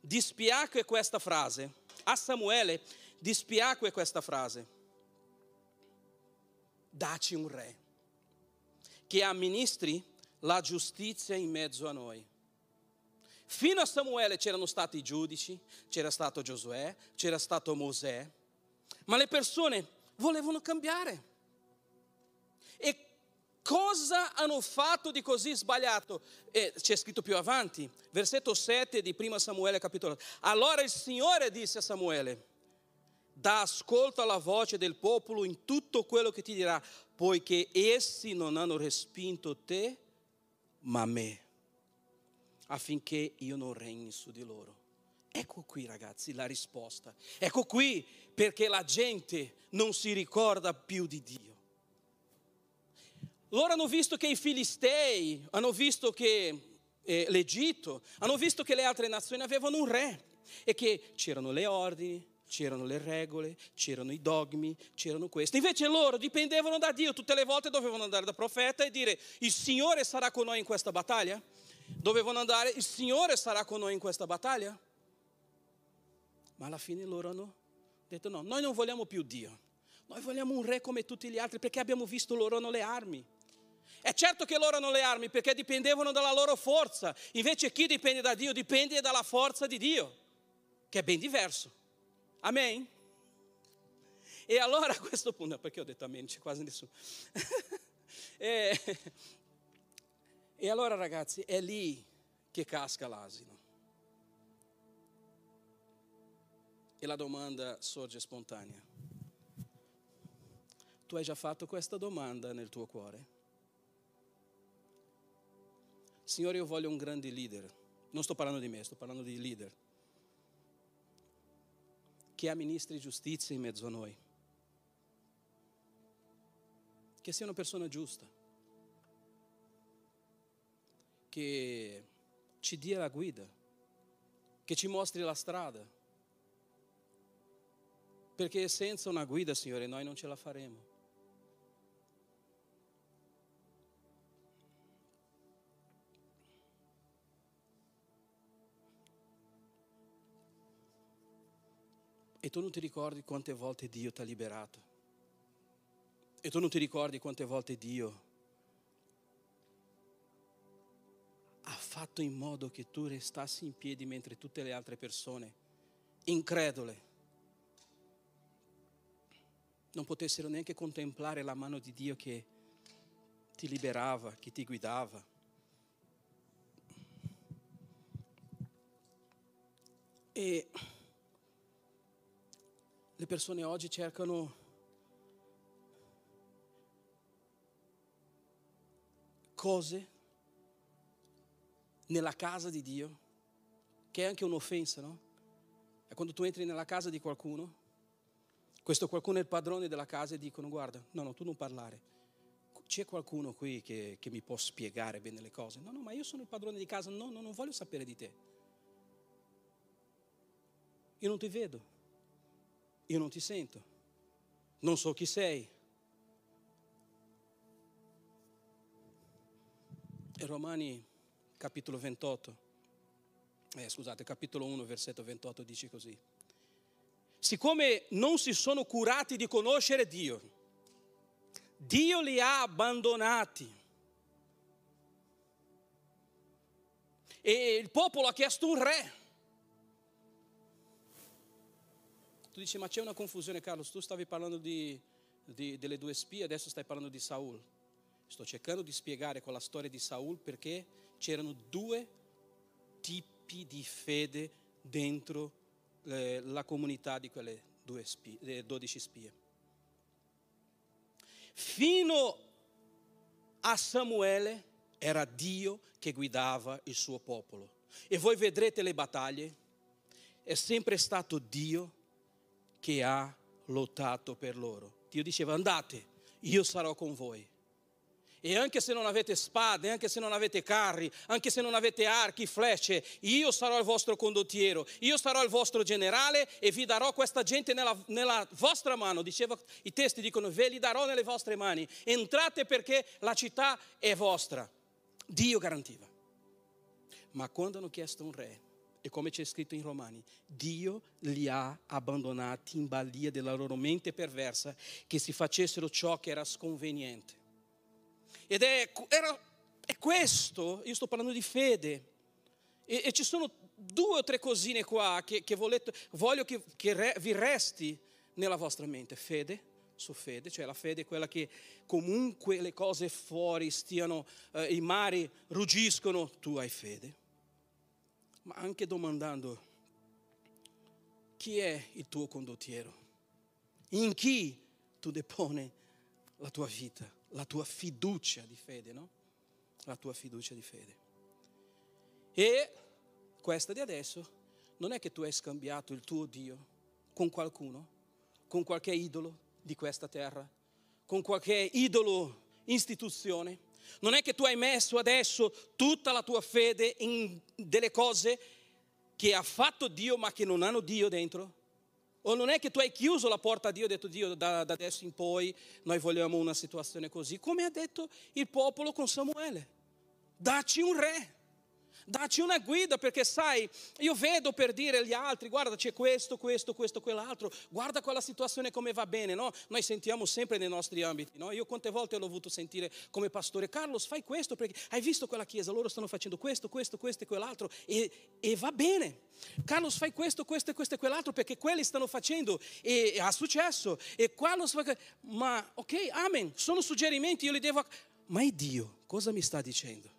dispiacque questa frase, a Samuele dispiacque questa frase, daci un re che amministri la giustizia in mezzo a noi. Fino a Samuele c'erano stati i giudici, c'era stato Giosuè, c'era stato Mosè, ma le persone volevano cambiare. E cosa hanno fatto di così sbagliato? E c'è scritto più avanti, versetto 7 di 1 Samuele capitolo. Allora il Signore disse a Samuele, dà ascolto alla voce del popolo in tutto quello che ti dirà, poiché essi non hanno respinto te, ma me affinché io non regni su di loro. Ecco qui ragazzi la risposta. Ecco qui perché la gente non si ricorda più di Dio. Loro hanno visto che i Filistei, hanno visto che eh, l'Egitto, hanno visto che le altre nazioni avevano un re e che c'erano le ordini, c'erano le regole, c'erano i dogmi, c'erano questi. Invece loro dipendevano da Dio, tutte le volte dovevano andare da profeta e dire il Signore sarà con noi in questa battaglia dovevano andare, il Signore sarà con noi in questa battaglia. Ma alla fine loro hanno detto no, noi non vogliamo più Dio, noi vogliamo un re come tutti gli altri perché abbiamo visto loro hanno le armi. È certo che loro hanno le armi perché dipendevano dalla loro forza, invece chi dipende da Dio dipende dalla forza di Dio, che è ben diverso. Amen? E allora a questo punto, perché ho detto amen, c'è quasi nessuno. e, e allora ragazzi, è lì che casca l'asino. E la domanda sorge spontanea. Tu hai già fatto questa domanda nel tuo cuore? Signore, io voglio un grande leader. Non sto parlando di me, sto parlando di leader. Che amministri giustizia in mezzo a noi. Che sia una persona giusta che ci dia la guida, che ci mostri la strada. Perché senza una guida, Signore, noi non ce la faremo. E tu non ti ricordi quante volte Dio ti ha liberato. E tu non ti ricordi quante volte Dio fatto in modo che tu restassi in piedi mentre tutte le altre persone, incredule, non potessero neanche contemplare la mano di Dio che ti liberava, che ti guidava. E le persone oggi cercano cose nella casa di Dio, che è anche un'offensa, no? È quando tu entri nella casa di qualcuno, questo qualcuno è il padrone della casa e dicono guarda, no, no, tu non parlare. C'è qualcuno qui che, che mi può spiegare bene le cose? No, no, ma io sono il padrone di casa, no, no, non voglio sapere di te. Io non ti vedo, io non ti sento, non so chi sei. E Romani capitolo 28, eh, scusate, capitolo 1, versetto 28 dice così. Siccome non si sono curati di conoscere Dio, Dio li ha abbandonati. E il popolo ha chiesto un re. Tu dici, ma c'è una confusione, Carlos. Tu stavi parlando di, di, delle due spie, adesso stai parlando di Saul. Sto cercando di spiegare con la storia di Saul perché c'erano due tipi di fede dentro eh, la comunità di quelle due spie, eh, 12 spie. Fino a Samuele era Dio che guidava il suo popolo. E voi vedrete le battaglie, è sempre stato Dio che ha lottato per loro. Dio diceva andate, io sarò con voi. E anche se non avete spade, anche se non avete carri, anche se non avete archi, flecce, io sarò il vostro condottiero, io sarò il vostro generale e vi darò questa gente nella, nella vostra mano. Diceva, I testi dicono, ve li darò nelle vostre mani. Entrate perché la città è vostra. Dio garantiva. Ma quando hanno chiesto un re, e come c'è scritto in Romani, Dio li ha abbandonati in balia della loro mente perversa che si facessero ciò che era sconveniente. Ed è, era, è questo, io sto parlando di fede, e, e, ci sono due o tre cosine qua che, che volete, voglio che, che re, vi resti nella vostra mente. Fede su fede, cioè la fede è quella che comunque le cose fuori stiano, eh, i mari ruggiscono, tu hai fede. Ma anche domandando chi è il tuo condottiero, in chi tu deponi la tua vita la tua fiducia di fede, no? La tua fiducia di fede. E questa di adesso non è che tu hai scambiato il tuo Dio con qualcuno, con qualche idolo di questa terra, con qualche idolo istituzione. Non è che tu hai messo adesso tutta la tua fede in delle cose che ha fatto Dio ma che non hanno Dio dentro. O non è che tu hai chiuso la porta a Dio e detto Dio da, da, adesso in poi noi vogliamo una situazione così, come ha detto il popolo con Samuele. Dacci un re. Dacci una guida perché sai, io vedo per dire agli altri, guarda c'è questo, questo, questo, quell'altro, guarda quella situazione come va bene, no? Noi sentiamo sempre nei nostri ambiti, no? Io quante volte l'ho avuto sentire come pastore, Carlos fai questo perché hai visto quella chiesa, loro stanno facendo questo, questo, questo e quell'altro e, e va bene. Carlos fai questo, questo, questo e quell'altro perché quelli stanno facendo e, e ha successo. E Carlos fa... Ma ok, amen, sono suggerimenti, io li devo... Ma è Dio, cosa mi sta dicendo?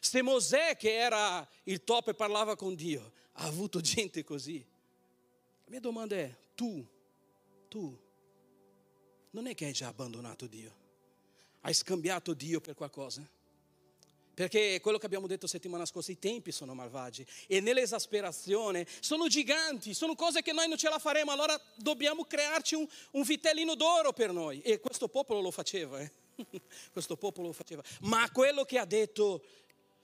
Se Mosè, che era il top e parlava con Dio, ha avuto gente così, la mia domanda è, tu, tu, non è che hai già abbandonato Dio? Hai scambiato Dio per qualcosa? Perché quello che abbiamo detto settimana scorsa, i tempi sono malvagi e nell'esasperazione sono giganti, sono cose che noi non ce la faremo, allora dobbiamo crearci un, un vitellino d'oro per noi. E questo popolo lo faceva, eh? questo popolo lo faceva. Ma quello che ha detto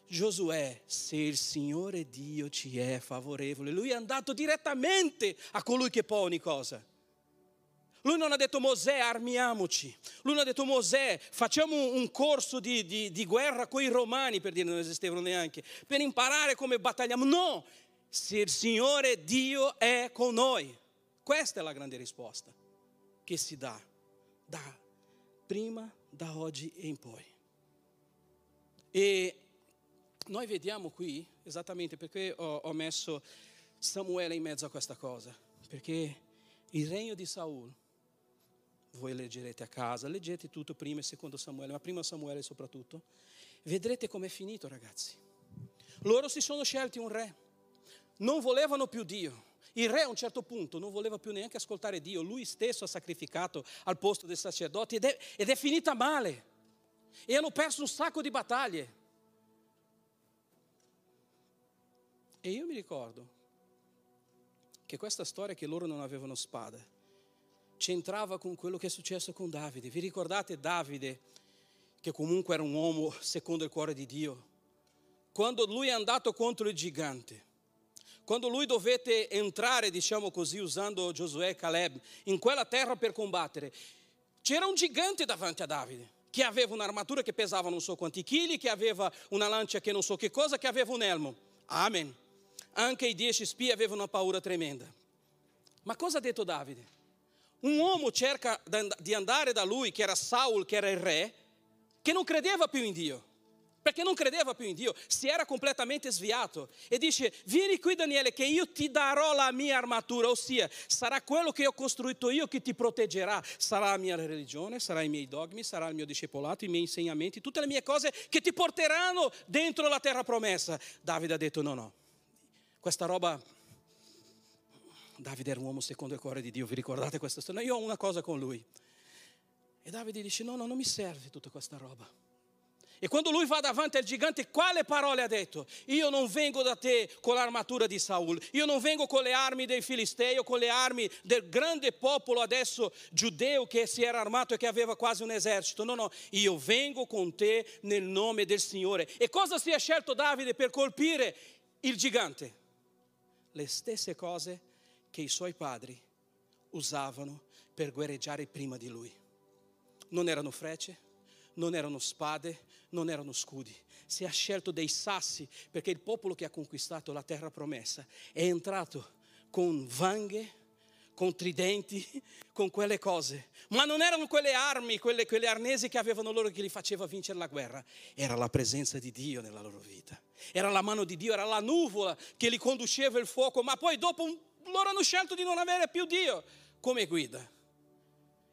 Giosuè, se il Signore Dio ci è favorevole, lui è andato direttamente a colui che può ogni cosa. Lui non ha detto Mosè armiamoci, lui non ha detto Mosè facciamo un corso di, di, di guerra con i romani, per dire non esistevano neanche, per imparare come battagliamo. No, se il Signore Dio è con noi, questa è la grande risposta che si dà da prima, da oggi e in poi. E noi vediamo qui esattamente perché ho, ho messo Samuele in mezzo a questa cosa, perché il regno di Saul, voi leggerete a casa, leggete tutto prima e secondo Samuele, ma prima Samuele soprattutto, vedrete com'è finito ragazzi. Loro si sono scelti un re, non volevano più Dio. Il re a un certo punto non voleva più neanche ascoltare Dio, lui stesso ha sacrificato al posto dei sacerdoti ed è, ed è finita male. E hanno perso un sacco di battaglie. E io mi ricordo che questa storia che loro non avevano spada c'entrava con quello che è successo con Davide. Vi ricordate Davide, che comunque era un uomo secondo il cuore di Dio? Quando lui è andato contro il gigante, quando lui dovette entrare, diciamo così, usando Giosuè e Caleb, in quella terra per combattere, c'era un gigante davanti a Davide, che aveva un'armatura che pesava non so quanti chili, che aveva una lancia che non so che cosa, che aveva un elmo. Amen. Anche i dieci spie avevano una paura tremenda. Ma cosa ha detto Davide? Un uomo cerca di andare da lui, che era Saul, che era il re, che non credeva più in Dio perché non credeva più in Dio, si era completamente sviato. E dice, vieni qui Daniele che io ti darò la mia armatura, ossia sarà quello che ho costruito io che ti proteggerà, sarà la mia religione, sarà i miei dogmi, sarà il mio discepolato, i miei insegnamenti, tutte le mie cose che ti porteranno dentro la terra promessa. Davide ha detto no, no, questa roba... Davide era un uomo secondo il cuore di Dio, vi ricordate questa storia? Io ho una cosa con lui. E Davide dice no, no, non mi serve tutta questa roba e quando lui va davanti al gigante, quale parole ha detto? Io non vengo da te con l'armatura di Saul, io non vengo con le armi dei Filistei o con le armi del grande popolo adesso giudeo che si era armato e che aveva quasi un esercito. No, no, io vengo con te nel nome del Signore. E cosa si è scelto Davide per colpire il gigante? Le stesse cose che i suoi padri usavano per guerreggiare prima di lui. Non erano frecce, non erano spade, non erano scudi. Si è scelto dei sassi perché il popolo che ha conquistato la terra promessa è entrato con vanghe, con tridenti, con quelle cose. Ma non erano quelle armi, quelle, quelle arnesi che avevano loro che li faceva vincere la guerra. Era la presenza di Dio nella loro vita. Era la mano di Dio, era la nuvola che li conduceva il fuoco. Ma poi dopo loro hanno scelto di non avere più Dio come guida.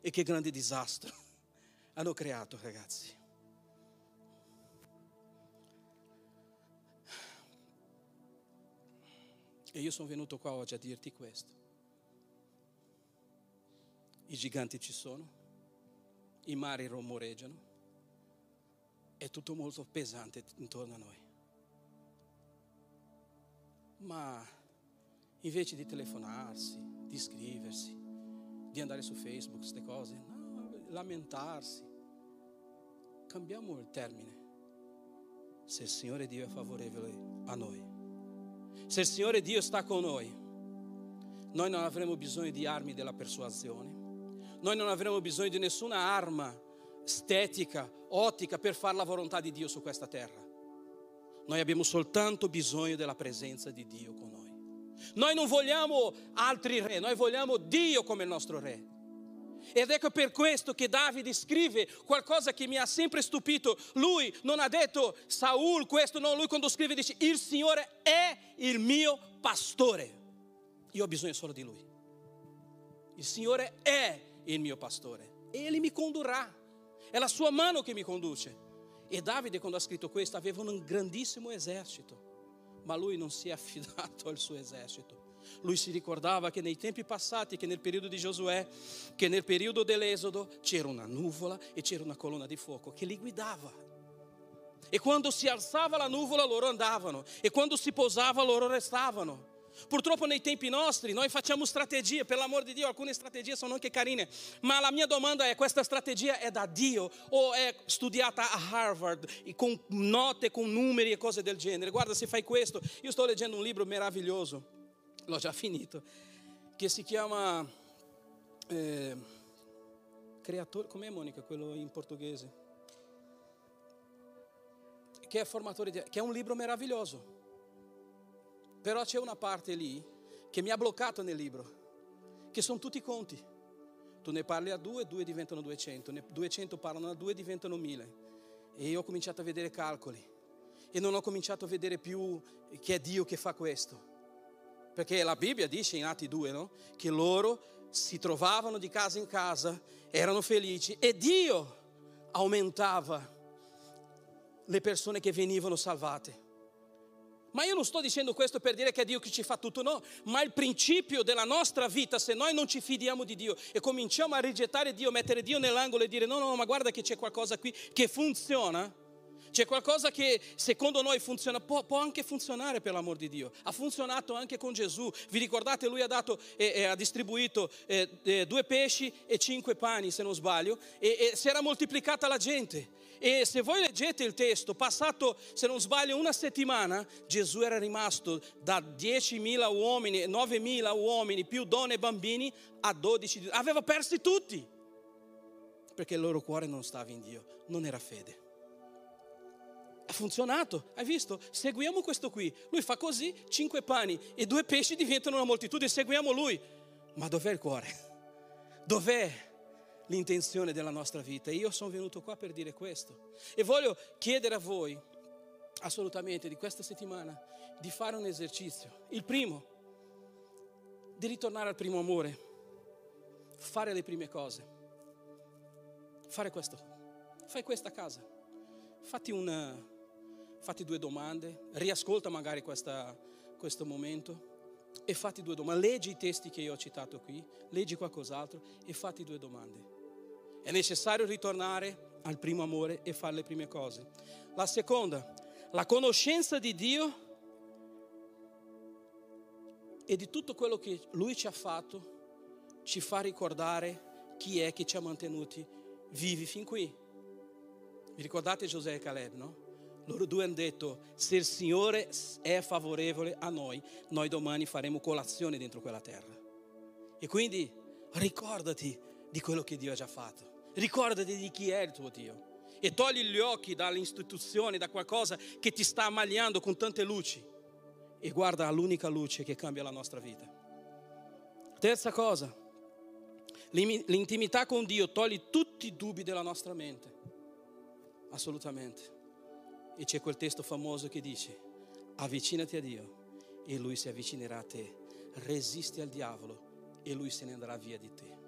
E che grande disastro hanno creato, ragazzi. E io sono venuto qua oggi a dirti questo. I giganti ci sono, i mari rumoreggiano, è tutto molto pesante intorno a noi. Ma invece di telefonarsi, di scriversi, di andare su Facebook, queste cose, no, lamentarsi, cambiamo il termine. Se il Signore Dio è favorevole a noi se il Signore Dio sta con noi, noi non avremo bisogno di armi della persuasione, noi non avremo bisogno di nessuna arma estetica, ottica per fare la volontà di Dio su questa terra. Noi abbiamo soltanto bisogno della presenza di Dio con noi. Noi non vogliamo altri re, noi vogliamo Dio come il nostro re. Ed ecco per questo che Davide scrive qualcosa che mi ha sempre stupito. Lui non ha detto Saul questo, no, lui quando scrive dice il Signore è il mio pastore. Io ho bisogno solo di lui. Il Signore è il mio pastore Egli mi condurrà. È la sua mano che mi conduce. E Davide quando ha scritto questo aveva un grandissimo esercito, ma lui non si è affidato al suo esercito lui si ricordava che nei tempi passati, che nel periodo di Giosuè, che nel periodo dell'Esodo c'era una nuvola e c'era una colonna di fuoco che li guidava. E quando si alzava la nuvola loro andavano e quando si posava loro restavano. Purtroppo nei tempi nostri noi facciamo strategie, per l'amor di Dio alcune strategie sono anche carine, ma la mia domanda è questa strategia è da Dio o è studiata a Harvard con note, con numeri e cose del genere? Guarda se fai questo, io sto leggendo un libro meraviglioso l'ho già finito, che si chiama eh, Creatore, com'è Monica quello in portoghese? Che è formatore di, che è un libro meraviglioso. Però c'è una parte lì che mi ha bloccato nel libro, che sono tutti conti. Tu ne parli a due, due diventano 200, 200 parlano a due, diventano mille. E io ho cominciato a vedere calcoli e non ho cominciato a vedere più che è Dio che fa questo. Perché la Bibbia dice in Atti 2 no? che loro si trovavano di casa in casa, erano felici e Dio aumentava le persone che venivano salvate. Ma io non sto dicendo questo per dire che è Dio che ci fa tutto, no, ma il principio della nostra vita, se noi non ci fidiamo di Dio e cominciamo a rigettare Dio, mettere Dio nell'angolo e dire no, no, ma guarda che c'è qualcosa qui che funziona, C'è qualcosa che secondo noi funziona, può, può anche funzionare per l'amor di Dio. Ha funzionato anche con Gesù. Vi ricordate, lui ha, dato, eh, eh, ha distribuito eh, eh due pesci e cinque pani, se non sbaglio, e, e si era moltiplicata la gente. E se voi leggete il testo, passato, se non sbaglio, una settimana, Gesù era rimasto da 10.000 uomini, 9.000 uomini, più donne e bambini, a 12. Aveva persi tutti, perché il loro cuore non stava in Dio, non era fede. Ha funzionato, hai visto? Seguiamo questo qui. Lui fa così, cinque pani e due pesci diventano una moltitudine, seguiamo lui. Ma dov'è il cuore? Dov'è l'intenzione della nostra vita? E io sono venuto qua per dire questo. E voglio chiedere a voi, assolutamente, di questa settimana, di fare un esercizio. Il primo, di ritornare al primo amore, fare le prime cose. Fare questo. Fai questa a casa. Fatti una fatti due domande, riascolta magari questa, questo momento e fatti due domande. Leggi i testi che io ho citato qui, leggi qualcos'altro e fatti due domande. È necessario ritornare al primo amore e fare le prime cose. La seconda, la conoscenza di Dio e di tutto quello che Lui ci ha fatto ci fa ricordare chi è che ci ha mantenuti vivi fin qui. Vi ricordate Giuseppe e Caleb, no? Loro due hanno detto, se il Signore è favorevole a noi, noi domani faremo colazione dentro quella terra. E quindi ricordati di quello che Dio ha già fatto. Ricordati di chi è il tuo Dio. E togli gli occhi dalle istituzioni, da qualcosa che ti sta ammagliando con tante luci. E guarda l'unica luce che cambia la nostra vita. Terza cosa, l'intimità con Dio toglie tutti i dubbi della nostra mente. Assolutamente. E c'è quel testo famoso che dice, avvicinati a Dio e Lui si avvicinerà a te. Resisti al diavolo e Lui se ne andrà via di te.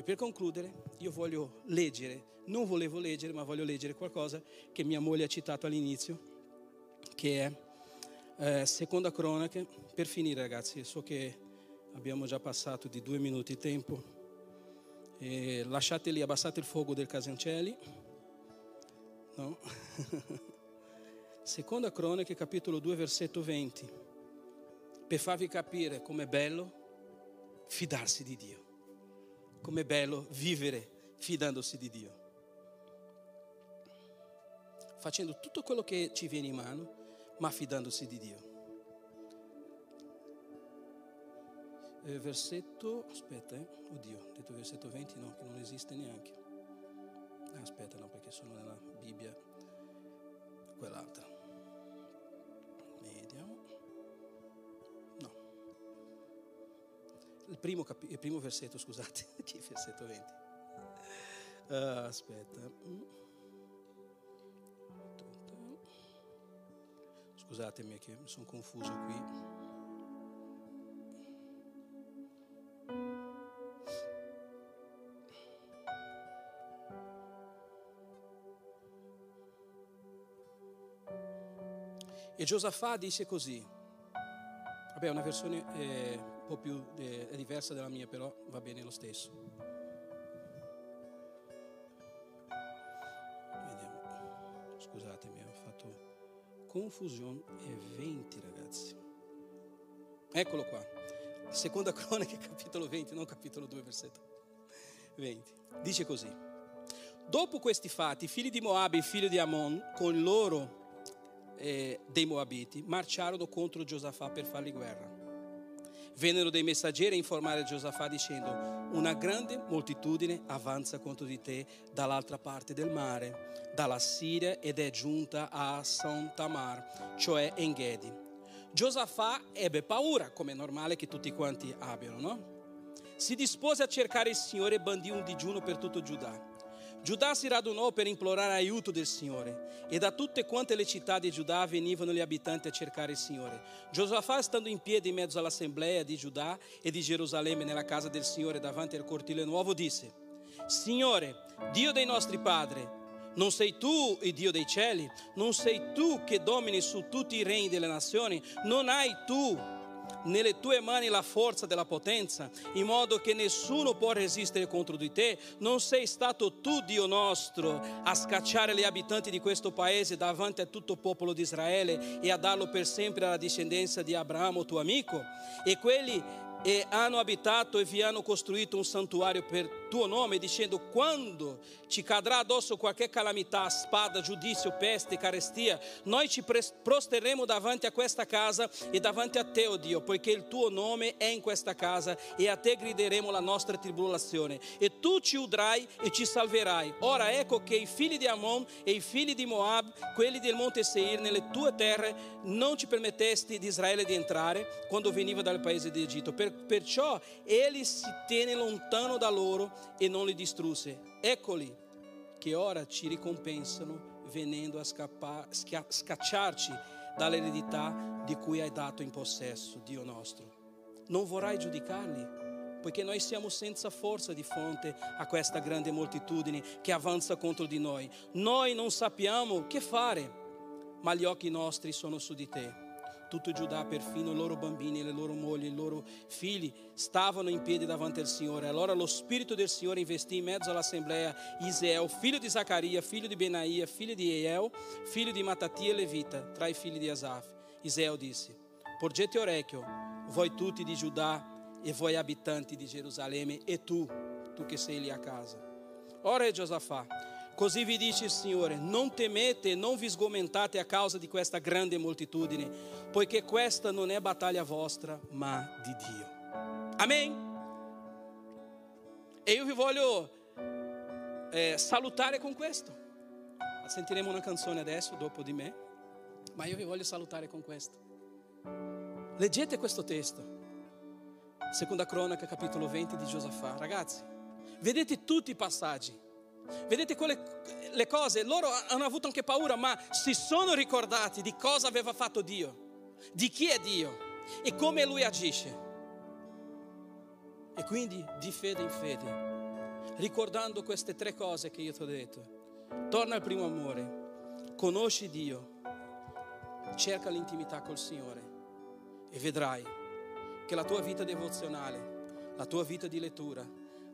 E per concludere, io voglio leggere, non volevo leggere, ma voglio leggere qualcosa che mia moglie ha citato all'inizio, che è eh, Seconda Cronache. Per finire ragazzi, so che abbiamo già passato di due minuti tempo. E lasciate lì, abbassate il fuoco del Casancelli. No? Seconda Cronache, capitolo 2, versetto 20, per farvi capire com'è bello fidarsi di Dio, com'è bello vivere fidandosi di Dio, facendo tutto quello che ci viene in mano, ma fidandosi di Dio. Eh, versetto, aspetta, eh, oddio, ho detto versetto 20, no, che non esiste neanche. Aspetta, no, perché sono nella Bibbia, quell'altra. Il primo, capi- il primo versetto, scusate, che versetto 20. Uh, aspetta. Scusatemi che mi sono confuso qui. E Giosafà dice così, vabbè è una versione eh, po' più eh, diversa dalla mia, però va bene lo stesso. Vediamo, scusatemi, ho fatto confusione e 20 ragazzi. Eccolo qua, seconda cronaca capitolo 20, non capitolo 2 versetto 20. Dice così, dopo questi fatti i figli di Moab e figli di Ammon con loro eh, dei Moabiti marciarono contro Giosafà per fargli guerra. Vennero dei messaggeri a informare Giosafà dicendo, una grande moltitudine avanza contro di te dall'altra parte del mare, dalla Siria ed è giunta a San Tamar, cioè Enghedi. Giosafà ebbe paura, come è normale che tutti quanti abbiano, no? Si dispose a cercare il Signore e bandì un digiuno per tutto Giuda. Giudà si radunò per implorare aiuto del Signore e da tutte quante le città di Giudà venivano gli abitanti a cercare il Signore. Giosafà, stando in piedi in mezzo all'assemblea di Giudà e di Gerusalemme nella casa del Signore davanti al cortile nuovo, disse, Signore, Dio dei nostri padri, non sei tu il Dio dei cieli, non sei tu che domini su tutti i regni delle nazioni, non hai tu nelle tue mani la forza della potenza, in modo che nessuno può resistere contro di te. Non sei stato tu, Dio nostro, a scacciare gli abitanti di questo paese davanti a tutto il popolo di Israele e a darlo per sempre alla discendenza di Abramo, tuo amico? E quelli e hanno abitato e vi hanno costruito un santuario per tuo nome, dicendo: Quando ci cadrà addosso qualche calamità, spada, giudizio, peste, carestia, noi ci prosteremo davanti a questa casa e davanti a te, o oh Dio, poiché il tuo nome è in questa casa e a te grideremo la nostra tribolazione. E tu ci udrai e ci salverai. Ora ecco che i figli di Amon e i figli di Moab, quelli del monte Seir, nelle tue terre, non ci permettesti di Israele di entrare quando veniva dal paese di Egitto. Per perciò ele si tenne lontano da loro e non li distrusse. Eccoli che ora ci ricompensano venendo a scappar, scacciarci dall'eredità di cui hai dato in possesso, Dio nostro. Non vorrai giudicarli, poiché noi siamo senza forza di fronte a questa grande moltitudine che avanza contro di noi. Noi non sappiamo che fare, ma gli occhi nostri sono su di te tutto Giudà, perfino i loro bambini, le loro mogli, i loro figli, stavano in piedi davanti al Signore. Allora lo Spirito del Signore investì in mezzo all'assemblea Iseel, figlio di Zaccaria, figlio di Benaia, figlio di Eiel, figlio di Matatia Levita, tra i figli di Asaf. Iseel disse, porgete orecchio, voi tutti di Giudà e voi abitanti di Gerusalemme e tu, tu che sei lì a casa. Ora Giosafà, Così vi dice il Signore, non temete, non vi sgomentate a causa di questa grande moltitudine, poiché questa non è battaglia vostra, ma di Dio. Amen? E io vi voglio eh, salutare con questo. Sentiremo una canzone adesso, dopo di me, ma io vi voglio salutare con questo. Leggete questo testo, seconda cronaca, capitolo 20 di Giosafà. Ragazzi, vedete tutti i passaggi Vedete quelle le cose, loro hanno avuto anche paura, ma si sono ricordati di cosa aveva fatto Dio, di chi è Dio e come lui agisce. E quindi di fede in fede, ricordando queste tre cose che io ti ho detto, torna al primo amore, conosci Dio, cerca l'intimità col Signore e vedrai che la tua vita devozionale, la tua vita di lettura,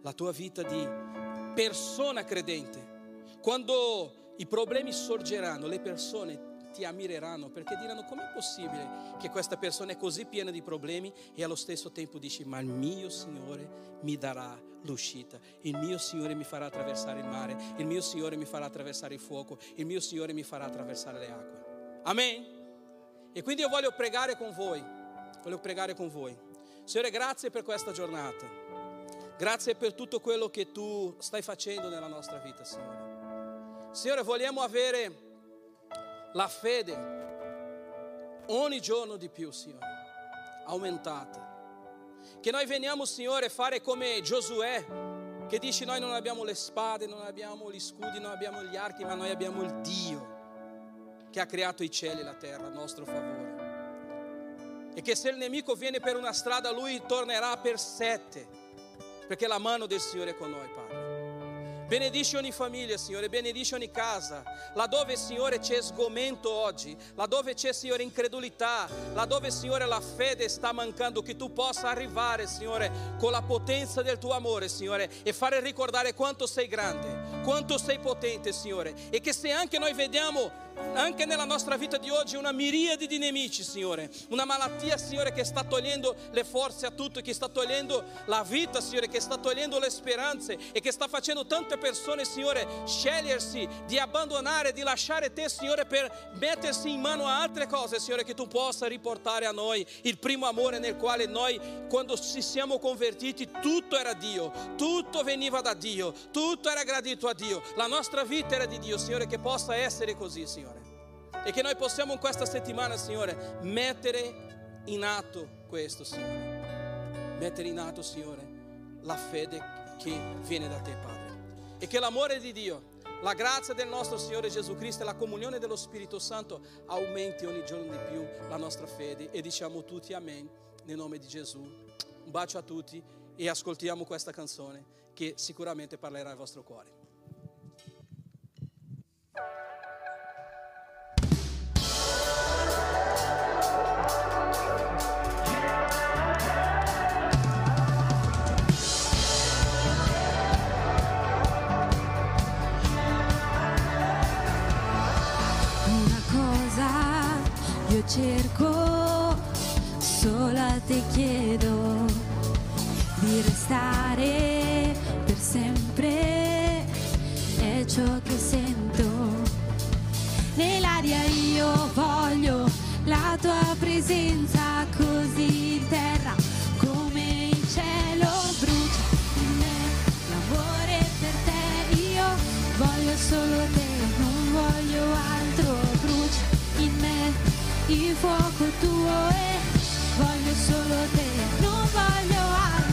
la tua vita di persona credente, quando i problemi sorgeranno, le persone ti ammireranno perché diranno com'è possibile che questa persona è così piena di problemi e allo stesso tempo dici ma il mio Signore mi darà l'uscita, il mio Signore mi farà attraversare il mare, il mio Signore mi farà attraversare il fuoco, il mio Signore mi farà attraversare le acque. Amen? E quindi io voglio pregare con voi, voglio pregare con voi. Signore grazie per questa giornata. Grazie per tutto quello che tu stai facendo nella nostra vita, Signore. Signore, vogliamo avere la fede ogni giorno di più, Signore, aumentata. Che noi veniamo, Signore, a fare come Giosuè, che dice noi non abbiamo le spade, non abbiamo gli scudi, non abbiamo gli archi, ma noi abbiamo il Dio che ha creato i cieli e la terra a nostro favore. E che se il nemico viene per una strada, lui tornerà per sette perché la mano del Signore è con noi, Padre. Benedici ogni famiglia, Signore, benedici ogni casa, laddove, Signore, c'è sgomento oggi, laddove c'è, Signore, incredulità, laddove, Signore, la fede sta mancando, che tu possa arrivare, Signore, con la potenza del tuo amore, Signore, e fare ricordare quanto sei grande, quanto sei potente, Signore, e che se anche noi vediamo anche nella nostra vita di oggi una miriade di nemici, Signore. Una malattia, Signore, che sta togliendo le forze a tutti, che sta togliendo la vita, Signore, che sta togliendo le speranze e che sta facendo tante persone, Signore, scegliersi di abbandonare, di lasciare te, Signore, per mettersi in mano a altre cose, Signore, che tu possa riportare a noi il primo amore nel quale noi, quando ci siamo convertiti, tutto era Dio, tutto veniva da Dio, tutto era gradito a Dio, la nostra vita era di Dio, Signore, che possa essere così, Signore e che noi possiamo in questa settimana, Signore, mettere in atto questo, Signore. Mettere in atto, Signore, la fede che viene da te, Padre. E che l'amore di Dio, la grazia del nostro Signore Gesù Cristo e la comunione dello Spirito Santo aumenti ogni giorno di più la nostra fede e diciamo tutti amen nel nome di Gesù. Un bacio a tutti e ascoltiamo questa canzone che sicuramente parlerà al vostro cuore. cerco, sola te chiedo di restare per sempre, è ciò che sento. Nell'aria io voglio la tua presenza così in terra come in cielo brucia in me l'amore per te, io voglio solo te, non voglio altro il fuoco tuo e voglio solo te, non voglio altro.